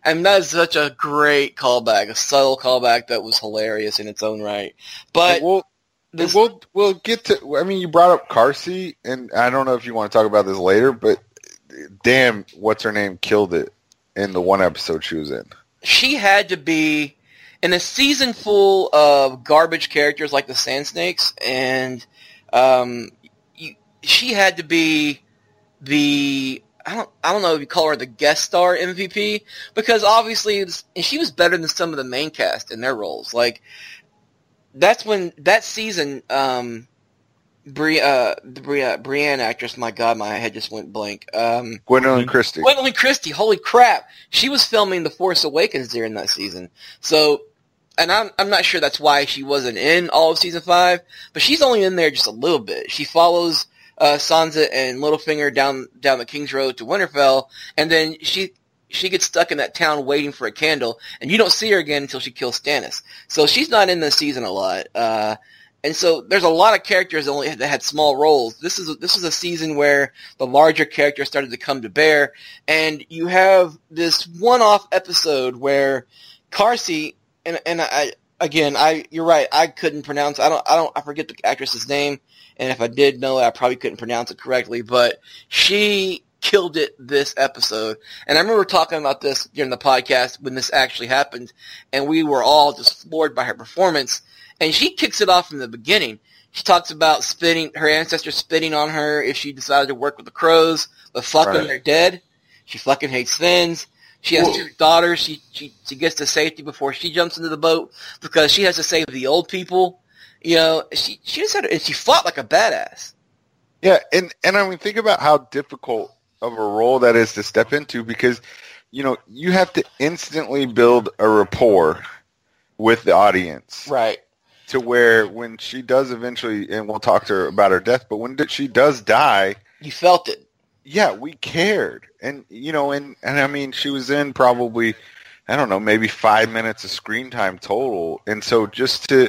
And that is such a great callback, a subtle callback that was hilarious in its own right. But we'll this, we'll we'll get to. I mean, you brought up Karsi, and I don't know if you want to talk about this later, but damn, what's her name killed it in the one episode she was in. she had to be in a season full of garbage characters like the Sand Snakes, and um, you, she had to be the I don't I don't know if you call her the guest star MVP because obviously and she was better than some of the main cast in their roles. Like that's when that season, um, Bri- uh, the Bri- uh, Brienne actress, my God, my head just went blank. Um, Gwendoline Christie. Gwendoline Christie, holy crap! She was filming The Force Awakens during that season. So, and I'm I'm not sure that's why she wasn't in all of season five, but she's only in there just a little bit. She follows uh, Sansa and Littlefinger down down the King's Road to Winterfell, and then she she gets stuck in that town waiting for a candle, and you don't see her again until she kills Stannis. So she's not in the season a lot. Uh, and so there's a lot of characters that only that had small roles. This is this is a season where the larger characters started to come to bear, and you have this one-off episode where Karsi and and I again I you're right I couldn't pronounce I don't I don't I forget the actress's name, and if I did know it I probably couldn't pronounce it correctly, but she killed it this episode. And I remember talking about this during the podcast when this actually happened, and we were all just floored by her performance. And she kicks it off from the beginning. She talks about spitting her ancestors spitting on her if she decided to work with the crows, but fuck them, they're dead. She fucking hates Thenns. She has Whoa. two daughters. She, she she gets to safety before she jumps into the boat because she has to save the old people. You know, she she just had and she fought like a badass. Yeah, and and I mean, think about how difficult of a role that is to step into because you know you have to instantly build a rapport with the audience Right. to where when she does eventually, and we'll talk to her about her death, but when she does die, You felt it. yeah, we cared, and you know, and and I mean, she was in probably. I don't know, maybe five minutes of screen time total, and so just to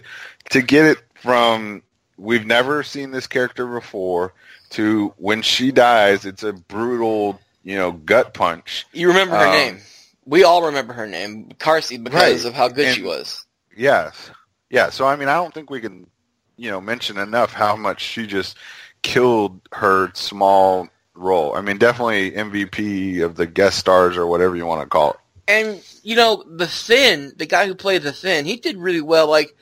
to get it from we've never seen this character before to when she dies, it's a brutal, you know, gut punch. You remember her Um, name. We all remember her name, Karsi, because Right. of how good And- she was. Yes, yeah. So I mean, I don't think we can, you know, mention enough how much she just killed her small role. I mean, definitely MVP of the guest stars or whatever you want to call it. And you know, the Thenn, the guy who played the Thenn, he did really well. Like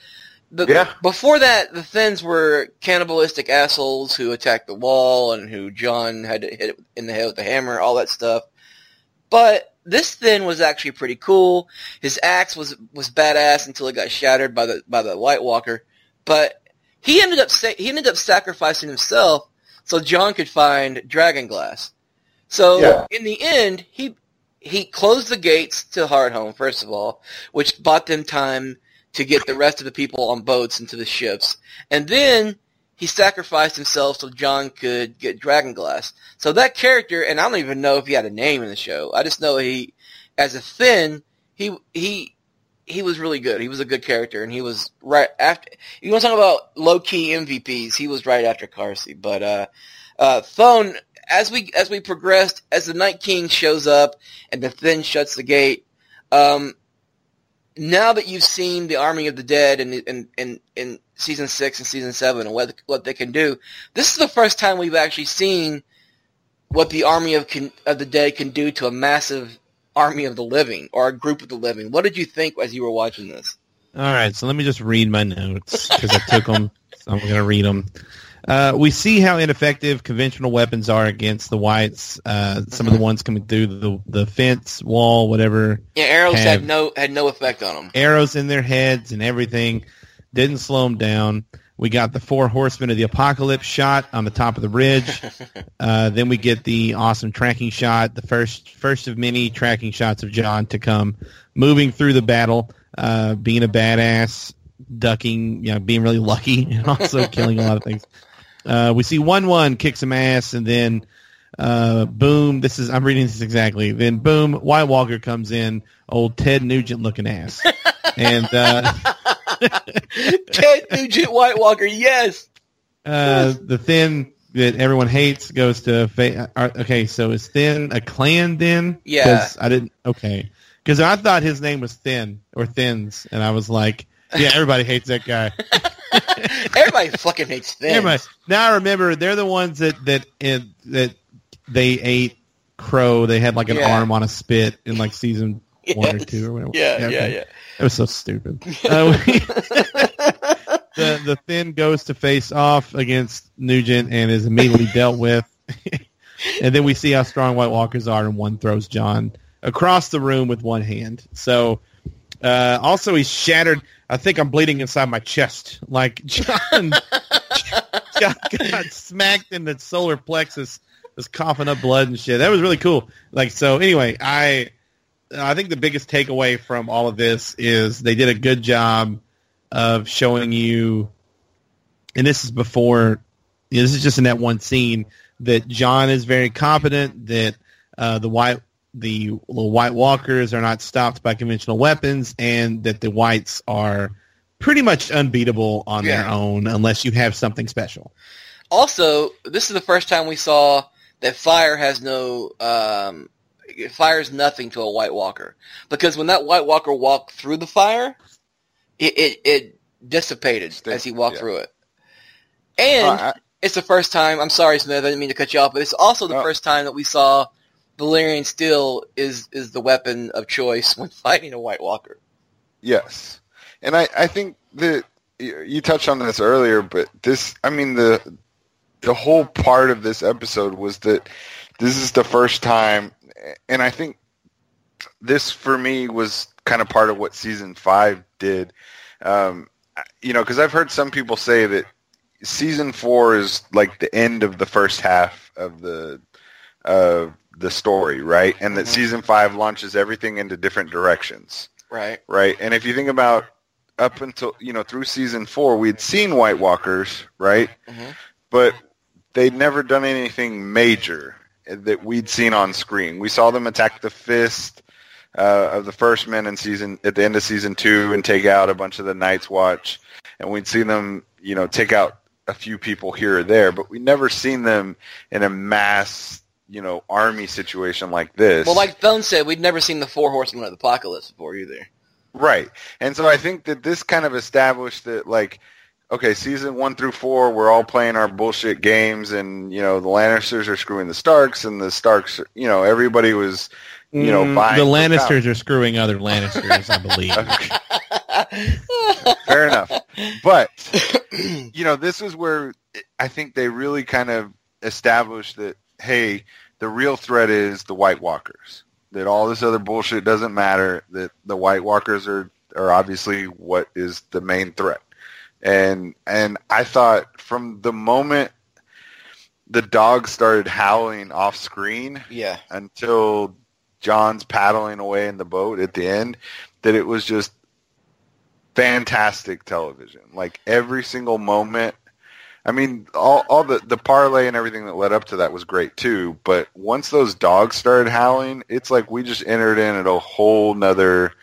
the Yeah. before that, the Thenns were cannibalistic assholes who attacked the wall and who Jon had to hit in the head with the hammer, all that stuff. But this Thenn was actually pretty cool. His axe was was badass until it got shattered by the by the White Walker. But he ended up sa- he ended up sacrificing himself so Jon could find Dragon Glass. So Yeah. in the end, he he closed the gates to Hardhome first of all, which bought them time to get the rest of the people on boats into the ships, and then he sacrificed himself so Jon could get Dragon Glass. So that character, and I don't even know if he had a name in the show. I just know he, as a Thenn, he he he was really good. He was a good character, and he was right after. You want to talk about low key MVPs? He was right after Karsi. But uh, uh, Thone, as we as we progressed, as the Night King shows up and the Thenn shuts the gate. Um, now that you've seen the Army of the Dead in in in, in season six and season seven and what what they can do, this is the first time we've actually seen what the Army of can, of the Dead can do to a massive army of the living or a group of the living. What did you think as you were watching this? All right, so let me just read my notes because I took them. So I'm going to read them. Uh, we see how ineffective conventional weapons are against the whites. Uh, some of the ones coming through the the fence, wall, whatever. Yeah, arrows Have- had no had no effect on them. Arrows in their heads and everything didn't slow them down. We got the four horsemen of the apocalypse shot on the top of the ridge. (laughs) Uh, then we get the awesome tracking shot, the first first of many tracking shots of Jon to come, moving through the battle, uh, being a badass, ducking, you know, being really lucky, (laughs) and also killing a lot of things. Uh, we see Wun Wun kick some ass, and then uh, boom. This is I'm reading this exactly. Then boom, White Walker comes in, old Ted Nugent looking ass, (laughs) and uh, (laughs) Ted Nugent White Walker, yes. uh, the Thenn that everyone hates goes to fa- okay so is Thenn a clan then Yeah. i didn't okay because i thought his name was Thenn or Thenns and i was like yeah everybody hates that guy (laughs) (laughs) Everybody fucking hates everybody now i remember they're the ones that that in, that they ate crow they had like an Yeah. arm on a spit in like season (laughs) one or two or whatever. Yeah, yeah, okay. yeah. It was so stupid. Uh, we- (laughs) the the Thenn goes to face off against Nugent and is immediately dealt with. and then we see how strong White Walkers are, and one throws Jon across the room with one hand. So uh, also he's shattered. I think I'm bleeding inside my chest. Like Jon, (laughs) Jon got smacked in the solar plexus, was coughing up blood and shit. That was really cool. Like so. Anyway, I I think the biggest takeaway from all of this is they did a good job of showing you, and this is before, this is just in that one scene that Jon is very competent, that uh, the white the little White Walkers are not stopped by conventional weapons, and that the Whites are pretty much unbeatable on their own unless you have something special. Also, this is the first time we saw that fire has no um, it fires nothing to a White Walker because when that White Walker walked through the fire, it it, it dissipated Stink- as he walked yeah. through it. And Uh, I- it's the first time. I'm sorry, Smith. I didn't mean to cut you off, but it's also the No. first time that we saw Valyrian steel is is the weapon of choice when (laughs) fighting a White Walker. Yes, and I, I think that you touched on this earlier, but this, I mean, the the whole part of this episode was that this is the first time, and I think this for me was kind of part of what season five did. Um, you know, because I've heard some people say that season four is like the end of the first half of the of the story, right? And that Mhm. season five launches everything into different directions Right. right? And if you think about up until you know through season four, we'd seen White Walkers, right? Mhm. But they'd never done anything major that we'd seen on screen. We saw them attack the fist uh, of the first men in season at the end of season two and take out a bunch of the Night's Watch, and we'd seen them, you know, take out a few people here or there, but we never seen them in a mass, you know, army situation like this. Well, like Thone said, we'd never seen the Four Horsemen of the Apocalypse before either. Right. And so I think that this kind of established that like okay, season 1 through 4 we're all playing our bullshit games and you know the Lannisters are screwing the Starks and the Starks you know everybody was you know Mm, buying the Lannisters are screwing other Lannisters, I believe. (laughs) Fair enough. But you know this is where I think they really kind of established that hey, the real threat is the White Walkers. That all this other bullshit doesn't matter. That the White Walkers are are obviously what is the main threat. And and I thought from the moment the dog started howling off screen yeah. until Jon's paddling away in the boat at the end that it was just fantastic television. Like every single moment. I mean, all all the the parlay and everything that led up to that was great too. But once those dogs started howling, it's like we just entered in at a whole nother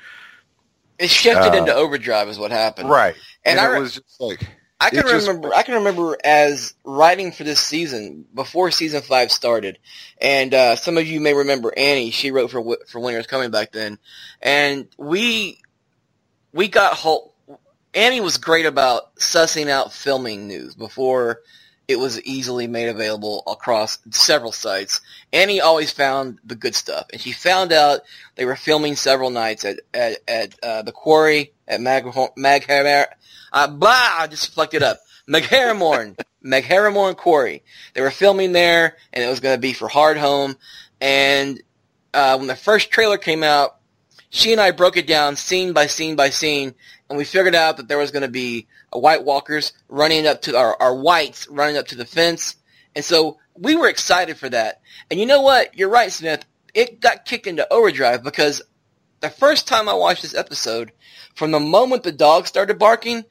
It shifted Uh, into overdrive is what happened. right. And And, I re- was just like I can It just- remember. I can remember as writing for this season before season five started, and uh, some of you may remember Annie. She wrote for for Winter's Coming back then, and we we got whole. Annie was great about sussing out filming news before it was easily made available across several sites. Annie always found the good stuff, and she found out they were filming several nights at at, at uh, the quarry at Mag Maghammer. Uh, blah! I just fucked it up. Magheramorne, (laughs) Magheramorne Quarry. They were filming there, and it was going to be for Hardhome. And uh, when the first trailer came out, she and I broke it down scene by scene by scene, and we figured out that there was going to be White Walkers running up to our, our whites running up to the fence, and so we were excited for that. And you know what? You're right, Smith. It got kicked into overdrive because the first time I watched this episode, from the moment the dog started barking,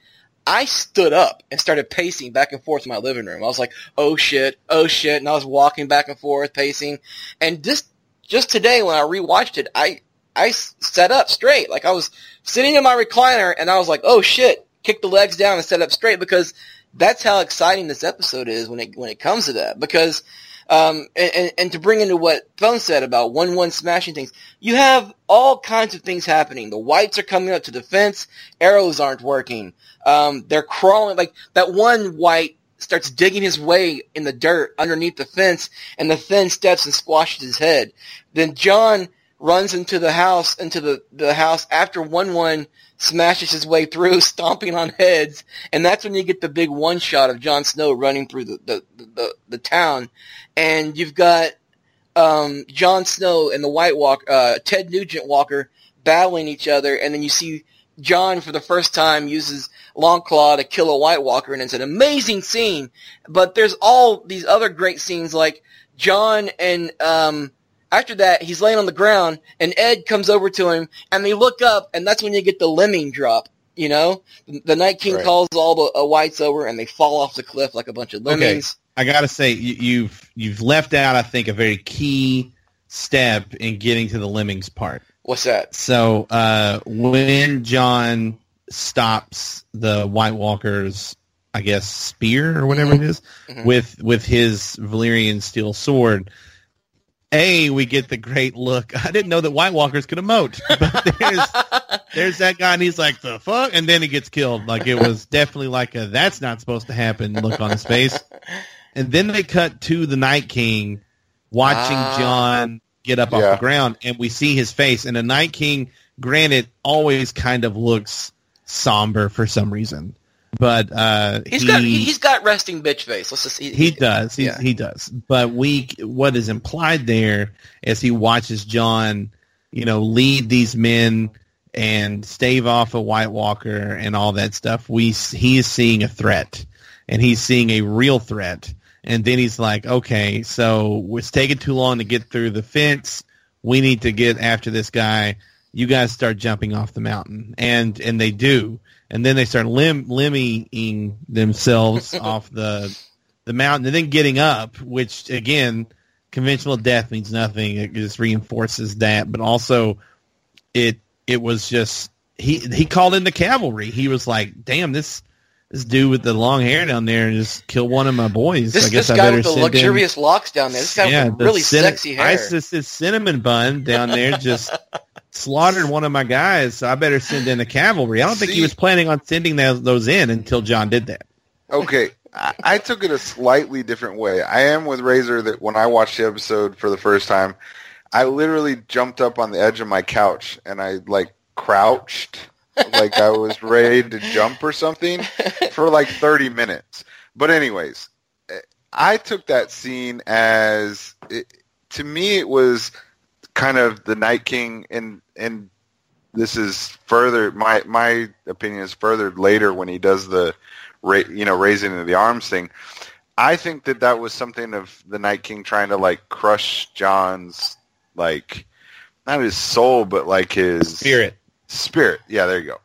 I stood up and started pacing back and forth in my living room. I was like, "Oh shit, oh shit," and I was walking back and forth, pacing. And just just today, when I rewatched it, I I s- sat up straight, like I was sitting in my recliner, and I was like, "Oh shit!" Kick the legs down and set up straight because that's how exciting this episode is when it when it comes to that. Because um, and, and, and to bring into what Phone said about Wun Wun smashing things, you have all kinds of things happening. The whites are coming up to the fence. Arrows aren't working. Um, they're crawling like that one white starts digging his way in the dirt underneath the fence, and the Thenn steps and squashes his head. Then Jon runs into the house into the the house after Wun Wun smashes his way through, (laughs) stomping on heads, and that's when you get the big one shot of Jon Snow running through the the the, the town, and you've got um, Jon Snow and the White Walker, uh, Ted Nugent Walker battling each other, and then you see Jon for the first time uses Longclaw to kill a White Walker, and it's an amazing scene. But there's all these other great scenes, like Jon and um, after that he's laying on the ground, and Edd comes over to him, and they look up, and that's when you get the lemming drop. You know, the Night King Right. calls all the uh, whites over, and they fall off the cliff like a bunch of lemmings. Okay. I gotta say you, you've you've left out I think a very key step in getting to the lemmings part. What's that? So uh, when Jon stops the White Walker's, I guess spear or whatever it is, Mhm. with with his Valyrian steel sword. A, we get the great look. (laughs) I didn't know that White Walkers could emote, (laughs) but there's there's that guy, and he's like, "The fuck," and then he gets killed. Like it was definitely like a "that's not supposed to happen" look on his face. And then they cut to the Night King watching Ah. Jon get up off the ground, and we see his face. And the Night King, granted, always kind of looks somber for some reason, but uh, He's he, got he, he's got resting bitch face. Let's just he, he does. He, yeah. he does. But we, what is implied there as he watches Jon, you know, lead these men and stave off a White Walker and all that stuff. We he is seeing a threat, and he's seeing a real threat. And then he's like, okay, so it's taking too long to get through the fence. We need to get after this guy. You guys start jumping off the mountain, and and they do, and then they start lim limmying themselves (laughs) off the the mountain, and then getting up, which again, conventional death means nothing. It just reinforces that, but also it it was just he he called in the cavalry. He was like, "Damn this." This dude with the long hair down there and just kill one of my boys. This, I guess this I guy with the in- luxurious locks down there. This guy with the really cin- sexy hair. Isis's cinnamon bun down there just slaughtered one of my guys, so I better send in the cavalry. I don't think he was planning on sending those, those in until Jon did that. Okay, I, I took it a slightly different way. I am with Razor that when I watched the episode for the first time, I literally jumped up on the edge of my couch and I like crouched like I was ready to jump or something for like 30 minutes. But anyways, eh, I took that scene as it, to me it was kind of the Night King and and this is further my my opinion is furthered later when he does the you know raising of the arms thing. I think that that was something of the Night King trying to like crush Jon's like not his soul but like his Spirit. Spirit. Yeah, there you go.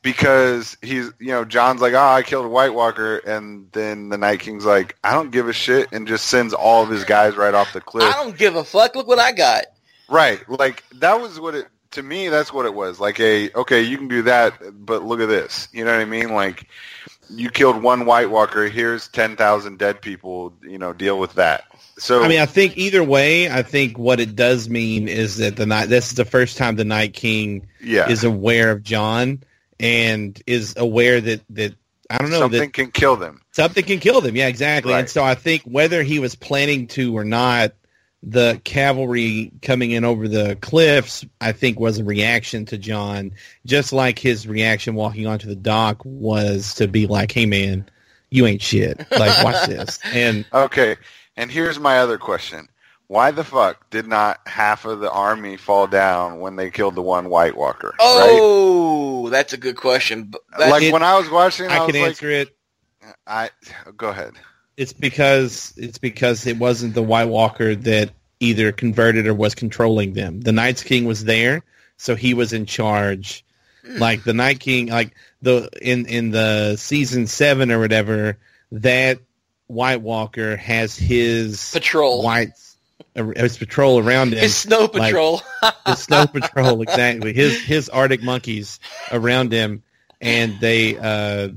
Because he's, you know, Jon's like, oh, I killed a White Walker, and then the Night King's like, I don't give a shit, and just sends all of his guys right off the cliff. I don't give a fuck. Look what I got. Right. Like that was what it to me that's what it was. Like a okay, you can do that, but look at this. You know what I mean? Like you killed one White Walker, here's 10,000 dead people, you know, deal with that. So I mean, I think either way, I think what it does mean is that the night. This is the first time the Night King yeah. is aware of Jon and is aware that that I don't know something can kill them. something can kill them. Yeah, exactly. And so I think whether he was planning to or not, the cavalry coming in over the cliffs, I think, was a reaction to Jon, just like his reaction walking onto the dock was to be like, "Hey, man, you ain't shit. Like, (laughs) watch this." And Okay. And here's my other question. Why the fuck did not half of the army fall down when they killed the one White Walker? Right? Oh, that's a good question. But that- Like it- when I was watching, I, I was can like, answer it. I go ahead. It's because it's because it wasn't the White Walker that either converted or was controlling them. The Night's King was there, so he was in charge. Like the Night King, like the in in the season seven or whatever, that White Walker has his patrol. whites, his patrol around him. His snow patrol. his snow patrol exactly his his arctic monkeys around him and they uh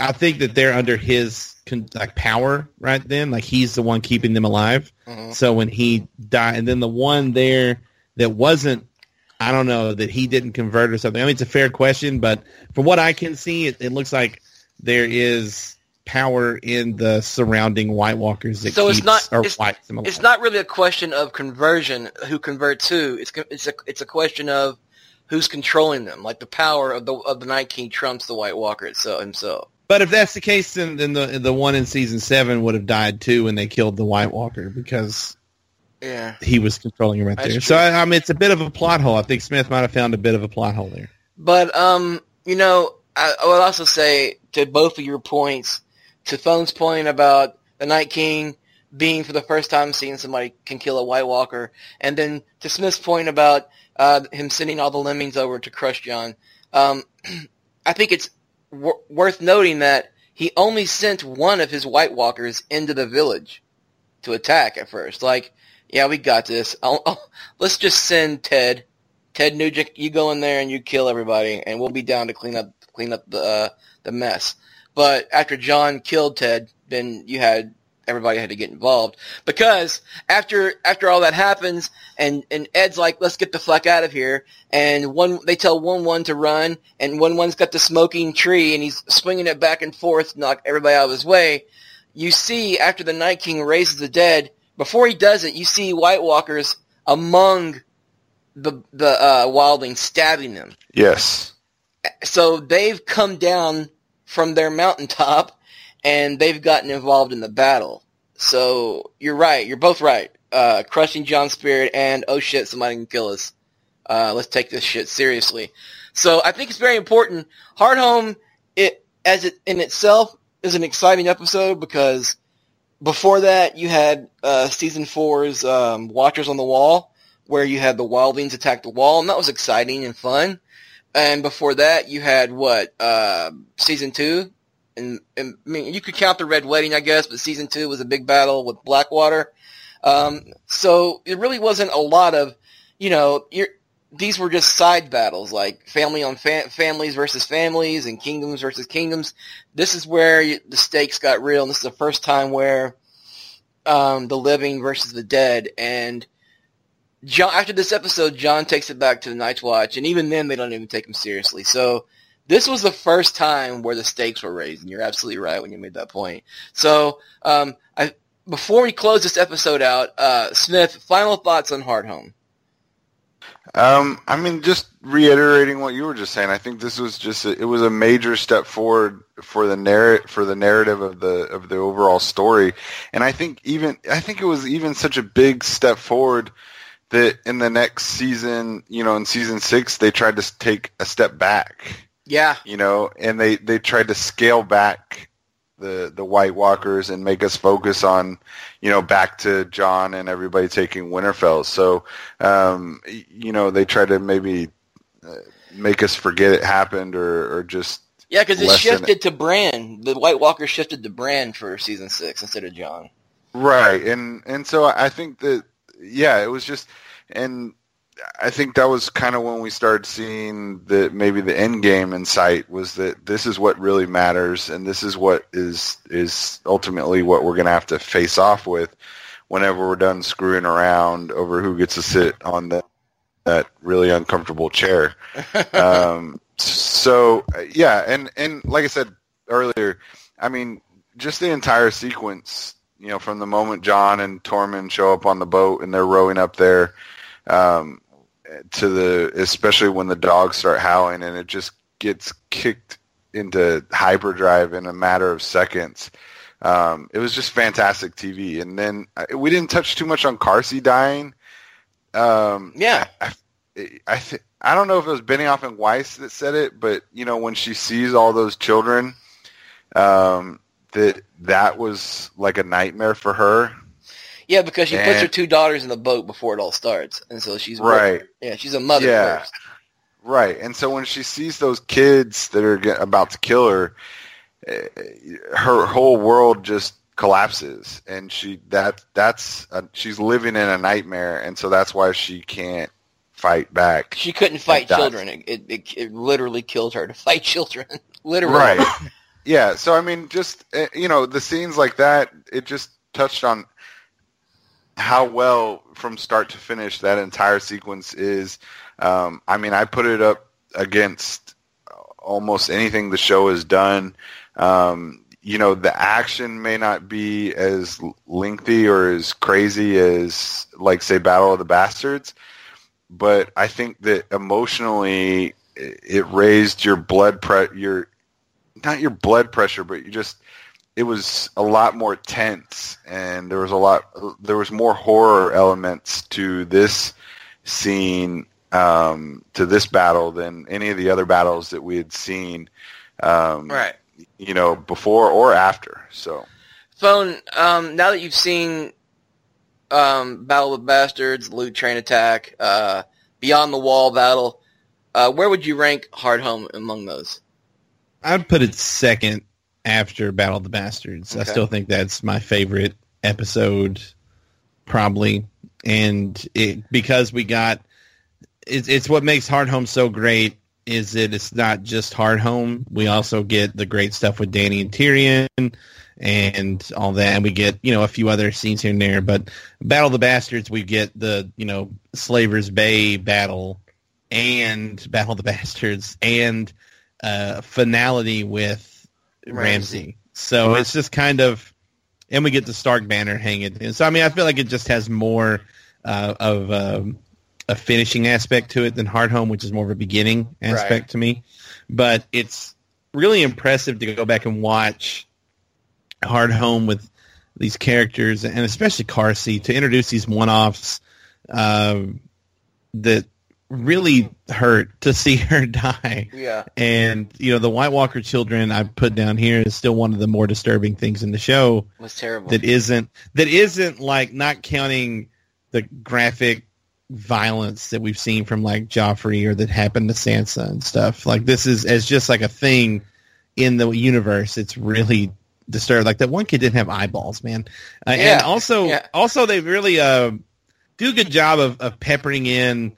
i think that they're under his con- like power right then like he's the one keeping them alive Mhm. so when he died and then the one there that wasn't i don't know that he didn't convert or something i mean it's a fair question but from what i can see it, it looks like there is power in the surrounding White Walkers that So it's not- it's- alive. It's not really a question of conversion, who converts who. It's it's a it's a question of who's controlling them. Like the power of the of the Night King trumps the White Walker itself himself. But if that's the case, then, then the the one in season seven would have died too when they killed the White Walker because Yeah. he was controlling him right That's there. true. So I, I mean, it's a bit of a plot hole. I think Smith might have found a bit of a plot hole there. But um, you know, I, I would also say to both of your points, to Phone's point about the Night King being for the first time seeing somebody can kill a White Walker, and then to Smith's point about uh, him sending all the lemmings over to crush Jon. Um, (clears throat) I think it's worth noting that he only sent one of his White Walkers into the village to attack at first. Like, yeah, we got this. I'll, I'll, let's just send Ted Ted Nugent, you go in there and you kill everybody, and we'll be down to clean up clean up the uh, the mess. But after Jon killed Ted, then you had everybody had to get involved because after after all that happens, and and Edd's like, let's get the fuck out of here, and one they tell Wun Wun to run, and Wun Wun's got the smoking tree, and he's swinging it back and forth, to knock everybody out of his way. You see, after the Night King raises the dead, before he does it, you see White Walkers among the the uh, wildlings stabbing them. Yes. So they've come down from their mountaintop and they've gotten involved in the battle. So you're right. You're both right. Uh, crushing Jon's spirit and oh shit, somebody can kill us. Uh, let's take this shit seriously. So I think it's very important. Hardhome, it as it in itself is an exciting episode because before that you had uh, season four's um, Watchers on the Wall, where you had the wildlings attack the wall, and that was exciting and fun. And before that, you had what uh, season two, and, and I mean you could count the Red Wedding, I guess, but season two was a big battle with Blackwater. Um, so it really wasn't a lot of, you know, these were just side battles, like family on fa- families versus families and kingdoms versus kingdoms. This is where you, the stakes got real, and this is the first time where um, the living versus the dead. And Jon, after this episode, Jon takes it back to the Night's Watch, and even then, they don't even take him seriously. So this was the first time where the stakes were raised, and you're absolutely right when you made that point. So um, I, before we close this episode out, uh, Smith, final thoughts on Hardhome. Um, I mean, just reiterating what you were just saying. I think this was just a, it was a major step forward for the narrative for the narrative of the of the overall story, and I think even I think it was even such a big step forward that in the next season, you know, in season six, they tried to take a step back, Yeah, you know, and they they tried to scale back the the White Walkers and make us focus on, you know, back to Jon and everybody taking Winterfell. So, um, you know, they tried to maybe uh, make us forget it happened or or just yeah, because it Lessen it. shifted to Bran. The White Walker shifted to Bran for season six instead of Jon. Right, and and so I think that yeah, it was just, and I think that was kind of when we started seeing that maybe the end game in sight was that this is what really matters, and this is what is is ultimately what we're gonna have to face off with whenever we're done screwing around over who gets to sit on that that really uncomfortable chair. (laughs) um, so yeah, and and like I said earlier, I mean, just the entire sequence, you know, from the moment Jon and Tormund show up on the boat and they're rowing up there, um, to the especially when the dogs start howling and it just gets kicked into hyperdrive in a matter of seconds. Um, it was just fantastic TV. And then uh, we didn't touch too much on Karsi dying. Um, Yeah. I, I, th- I don't know if it was Benioff and Weiss that said it, but you know when she sees all those children, um, that that was like a nightmare for her. Yeah, because she puts her two daughters in the boat before it all starts, and so she's Right. Yeah, she's a mother Yeah. first. Right, and so when she sees those kids that are get, about to kill her, eh, her whole world just collapses, and she that that's a, she's living in a nightmare, and so that's why she can't fight back. She couldn't fight children. It, it, it, it literally killed her to (laughs) fight children. (laughs) literally. Right. yeah. So I mean, just uh, you know, the scenes like that, it just touched on how well from start to finish that entire sequence is. Um, I mean, I put it up against almost anything the show has done. Um, you know the action may not be as lengthy or as crazy as like say Battle of the Bastards, but I think that emotionally it raised your blood pre your not your blood pressure, but you just it was a lot more tense and there was a lot there was more horror elements to this scene um, to this battle than any of the other battles that we had seen um, right. you know before or after so. Phone um, now that you've seen um, battle of bastards loot train attack uh, beyond the wall battle uh, where would you rank hardhome among those? I'd put it second after Battle of the Bastards. Okay. I still think that's my favorite episode, probably, and it because we got it's it's what makes Hardhome so great is that it's not just Hardhome. We also get the great stuff with Dany and Tyrion and all that, and we get you know a few other scenes here and there. But Battle of the Bastards, we get the you know Slaver's Bay battle and Battle of the Bastards and uh, finality with Ramsay. So it's just kind of, and we get the Stark banner hanging. And so I mean, I feel like it just has more uh, of um, a finishing aspect to it than Hardhome, which is more of a beginning aspect right. to me. But it's really impressive to go back and watch Hardhome with these characters, and especially Karsi, to introduce these one-offs uh, that really hurt to see (laughs) her die. Yeah. And you know, the White Walker children I put down here is still one of the more disturbing things in the show. It was terrible. That isn't that isn't like not counting the graphic violence that we've seen from like Joffrey or that happened to Sansa and stuff. Like this is as just like a thing in the universe. It's really disturbed. Like that one kid didn't have eyeballs, man. Uh, yeah. And also, yeah. also they really uh, do a good job of, of peppering in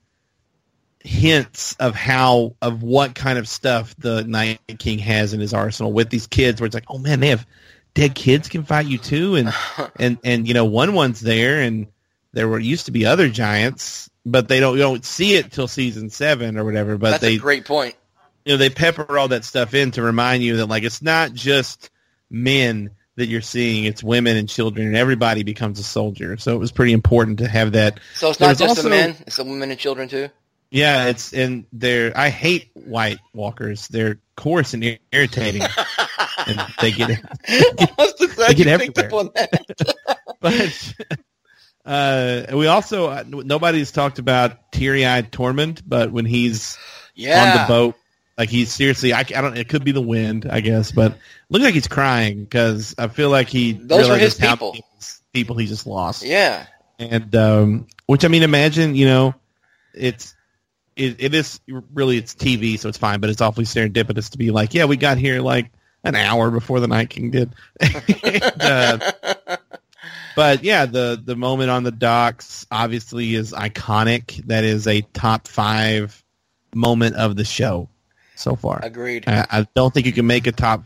hints of how of what kind of stuff the Night King has in his arsenal with these kids, where it's like, oh man, they have dead kids can fight you too, and (laughs) and and you know Wun Wun's there, and there were used to be other giants, but they don't you don't see it till season seven or whatever. But That's they a great point. You know, they pepper all that stuff in to remind you that like it's not just men that you're seeing; it's women and children, and everybody becomes a soldier. So it was pretty important to have that. So it's not just also, the men; it's the women and children too. Yeah, it's and they're. I hate White Walkers. They're coarse and irritating, (laughs) and they get (laughs) they get everywhere. (laughs) but uh, we also uh, nobody's talked about teary-eyed Tormund, but when he's yeah. on the boat, like he's seriously, I, I don't. It could be the wind, I guess, but looks like he's crying because I feel like he those are his people. People he just lost. Yeah, and um, which I mean, imagine you know, it's it, it is really it's TV, so it's fine. But it's awfully serendipitous to be like, yeah, we got here like an hour before the Night King did. (laughs) and, uh, but yeah, the the moment on the docks obviously is iconic. That is a top five moment of the show so far. Agreed. I, I don't think you can make a top.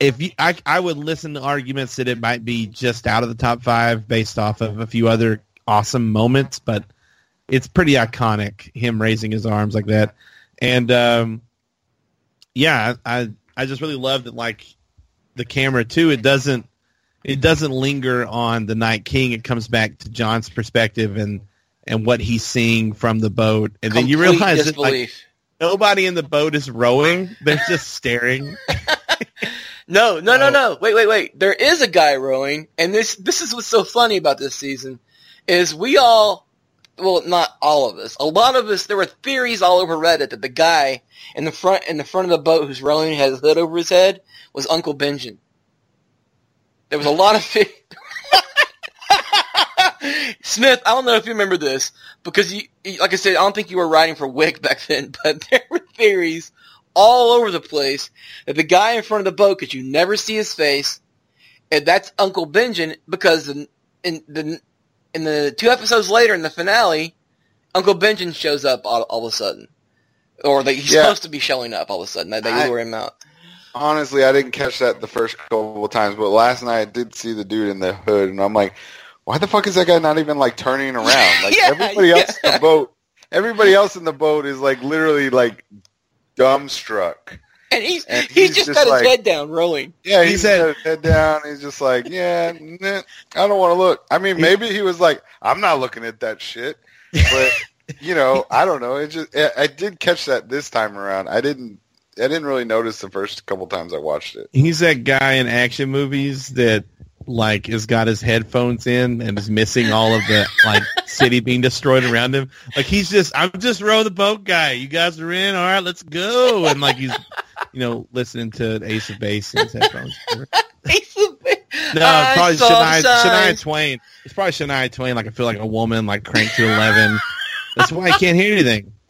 If you, I, I would listen to arguments that it might be just out of the top five based off of a few other awesome moments, but it's pretty iconic him raising his arms like that. And um, yeah i i just really love that like the camera too. It doesn't it doesn't linger on the night king. It comes back to Jon's perspective and and what he's seeing from the boat. And Complete then you realize that like, nobody in the boat is rowing. They're just staring. (laughs) No no no no. Wait wait wait. There is a guy rowing and this this is what's so funny about this season is we all well, not all of us. A lot of us, there were theories all over Reddit that the guy in the front in the front of the boat who's rowing has a hood over his head was Uncle Benjen. There was a lot of (laughs) Smith, I don't know if you remember this because you, like I said, I don't think you were writing for Wick back then, (laughs) but there were theories all over the place that the guy in front of the boat, because you never see his face, and that's Uncle Benjen because in, in the in the two episodes later in the finale, Uncle Benjen shows up all, all of a sudden, or that he's yeah. supposed to be showing up all of a sudden. They, they lure him out. Honestly, I didn't catch that the first couple of times, but last night I did see the dude in the hood, and I'm like, why the fuck is that guy not even like turning around? (laughs) Like yeah, everybody yeah. else in the boat, everybody else in the boat is like literally like dumbstruck. And he's And he's, he's just, just got like- his head down, rolling. Yeah, He he's said- got his head down. He's just like, yeah, nah, I don't want to look. I mean, maybe he was like, I'm not looking at that shit. But (laughs) you know, I don't know. It just I, I did catch that this time around. I didn't. I didn't really notice the first couple times I watched it. He's that guy in action movies that like has got his headphones in and is missing all of the like city being destroyed around him. Like he's just I'm just row the boat guy. You guys are in, all right, let's go. And like he's you know listening to Ace of Base in his headphones. Ace of Base. No, probably Shania. Shania Twain. It's probably Shania Twain. Like I feel like a woman, like cranked to eleven. That's why I can't hear anything. (laughs)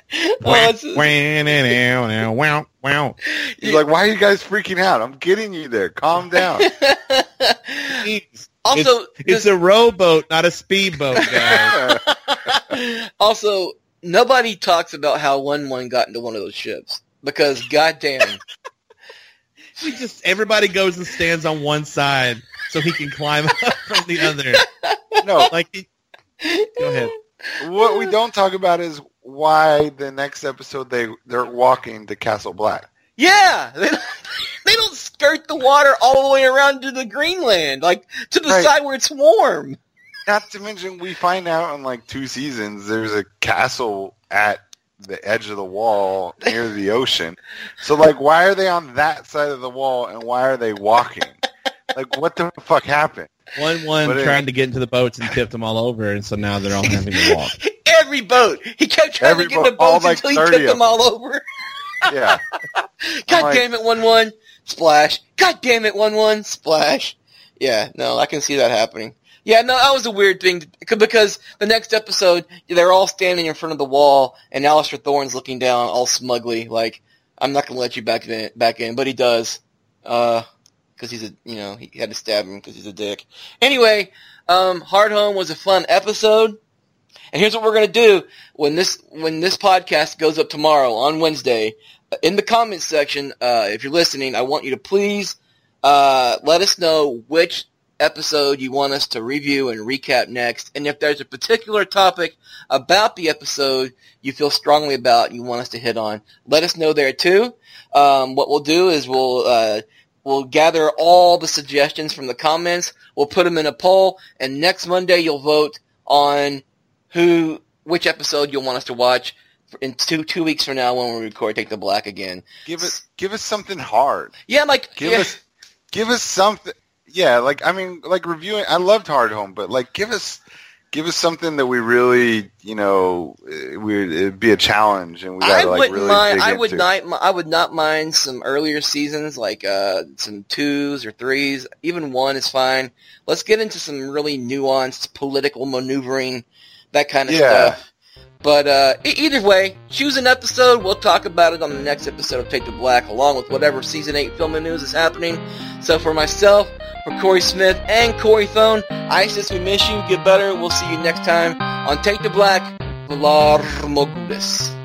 Oh, wow, wow. He's like, why are you guys freaking out? I'm getting you there. Calm down. (laughs) Jeez. (laughs) also, It's a rowboat, not a speedboat, (laughs) guys. also, nobody talks about how Wun Wun got into one of those ships because, goddamn, (laughs) we just everybody goes and stands on one side so he can climb up from the other. no, Like, he- go ahead. what we don't talk about is why the next episode they they're walking to Castle Black. yeah, they, they don't skirt the water all the way around to the Greenland, like to the Right. side where it's warm. Not to mention, we find out in like two seasons there's a castle at the edge of the wall near the ocean. So like, why are they on that side of the wall and why are they walking? Like, what the fuck happened? Wun Wun But it- to get into the boats and tipped them all over, and so now they're all having to walk. (laughs) Every boat, he kept trying Every to get boat- the all boats like until he tipped them them. all over. Yeah, (laughs) God like- damn it, Wun Wun splash. God damn it, Wun Wun splash. Yeah, no, I can see that happening. Yeah, no, that was a weird thing to, because the next episode they're all standing in front of the wall and Alliser Thorne's looking down all smugly, like I'm not gonna let you back in, back in, but he does, uh, because he's a you know he had to stab him because he's a dick. Anyway, um, Hardhome was a fun episode. And here's what we're gonna do when this when this podcast goes up tomorrow on Wednesday. In the comments section, uh, if you're listening, I want you to please uh, let us know which episode you want us to review and recap next, and if there's a particular topic about the episode you feel strongly about and you want us to hit on, let us know there too. Um, what we'll do is we'll uh, we'll gather all the suggestions from the comments, we'll put them in a poll, and next Monday you'll vote on who which episode you'll want us to watch in two two weeks from now when we record Take the Black again. give it, give us something hard. Yeah, like Give yeah. us, give us something. Yeah, like I mean, like reviewing. I loved Hardhome, but like, give us, give us something that we really, you know, it would it'd be a challenge, and we I gotta like wouldn't really mind. dig I would into. not. I would not mind some earlier seasons, like uh, some twos or threes. Even one is fine. Let's get into some really nuanced political maneuvering, that kind of Yeah. stuff. But uh, either way, choose an episode. We'll talk about it on the next episode of Take the Black, along with whatever season eight filming news is happening. So for myself, for Corey Smith and Corey Phone, Isis, we miss you. Get better. We'll see you next time on Take the Black. Valar Morghulis.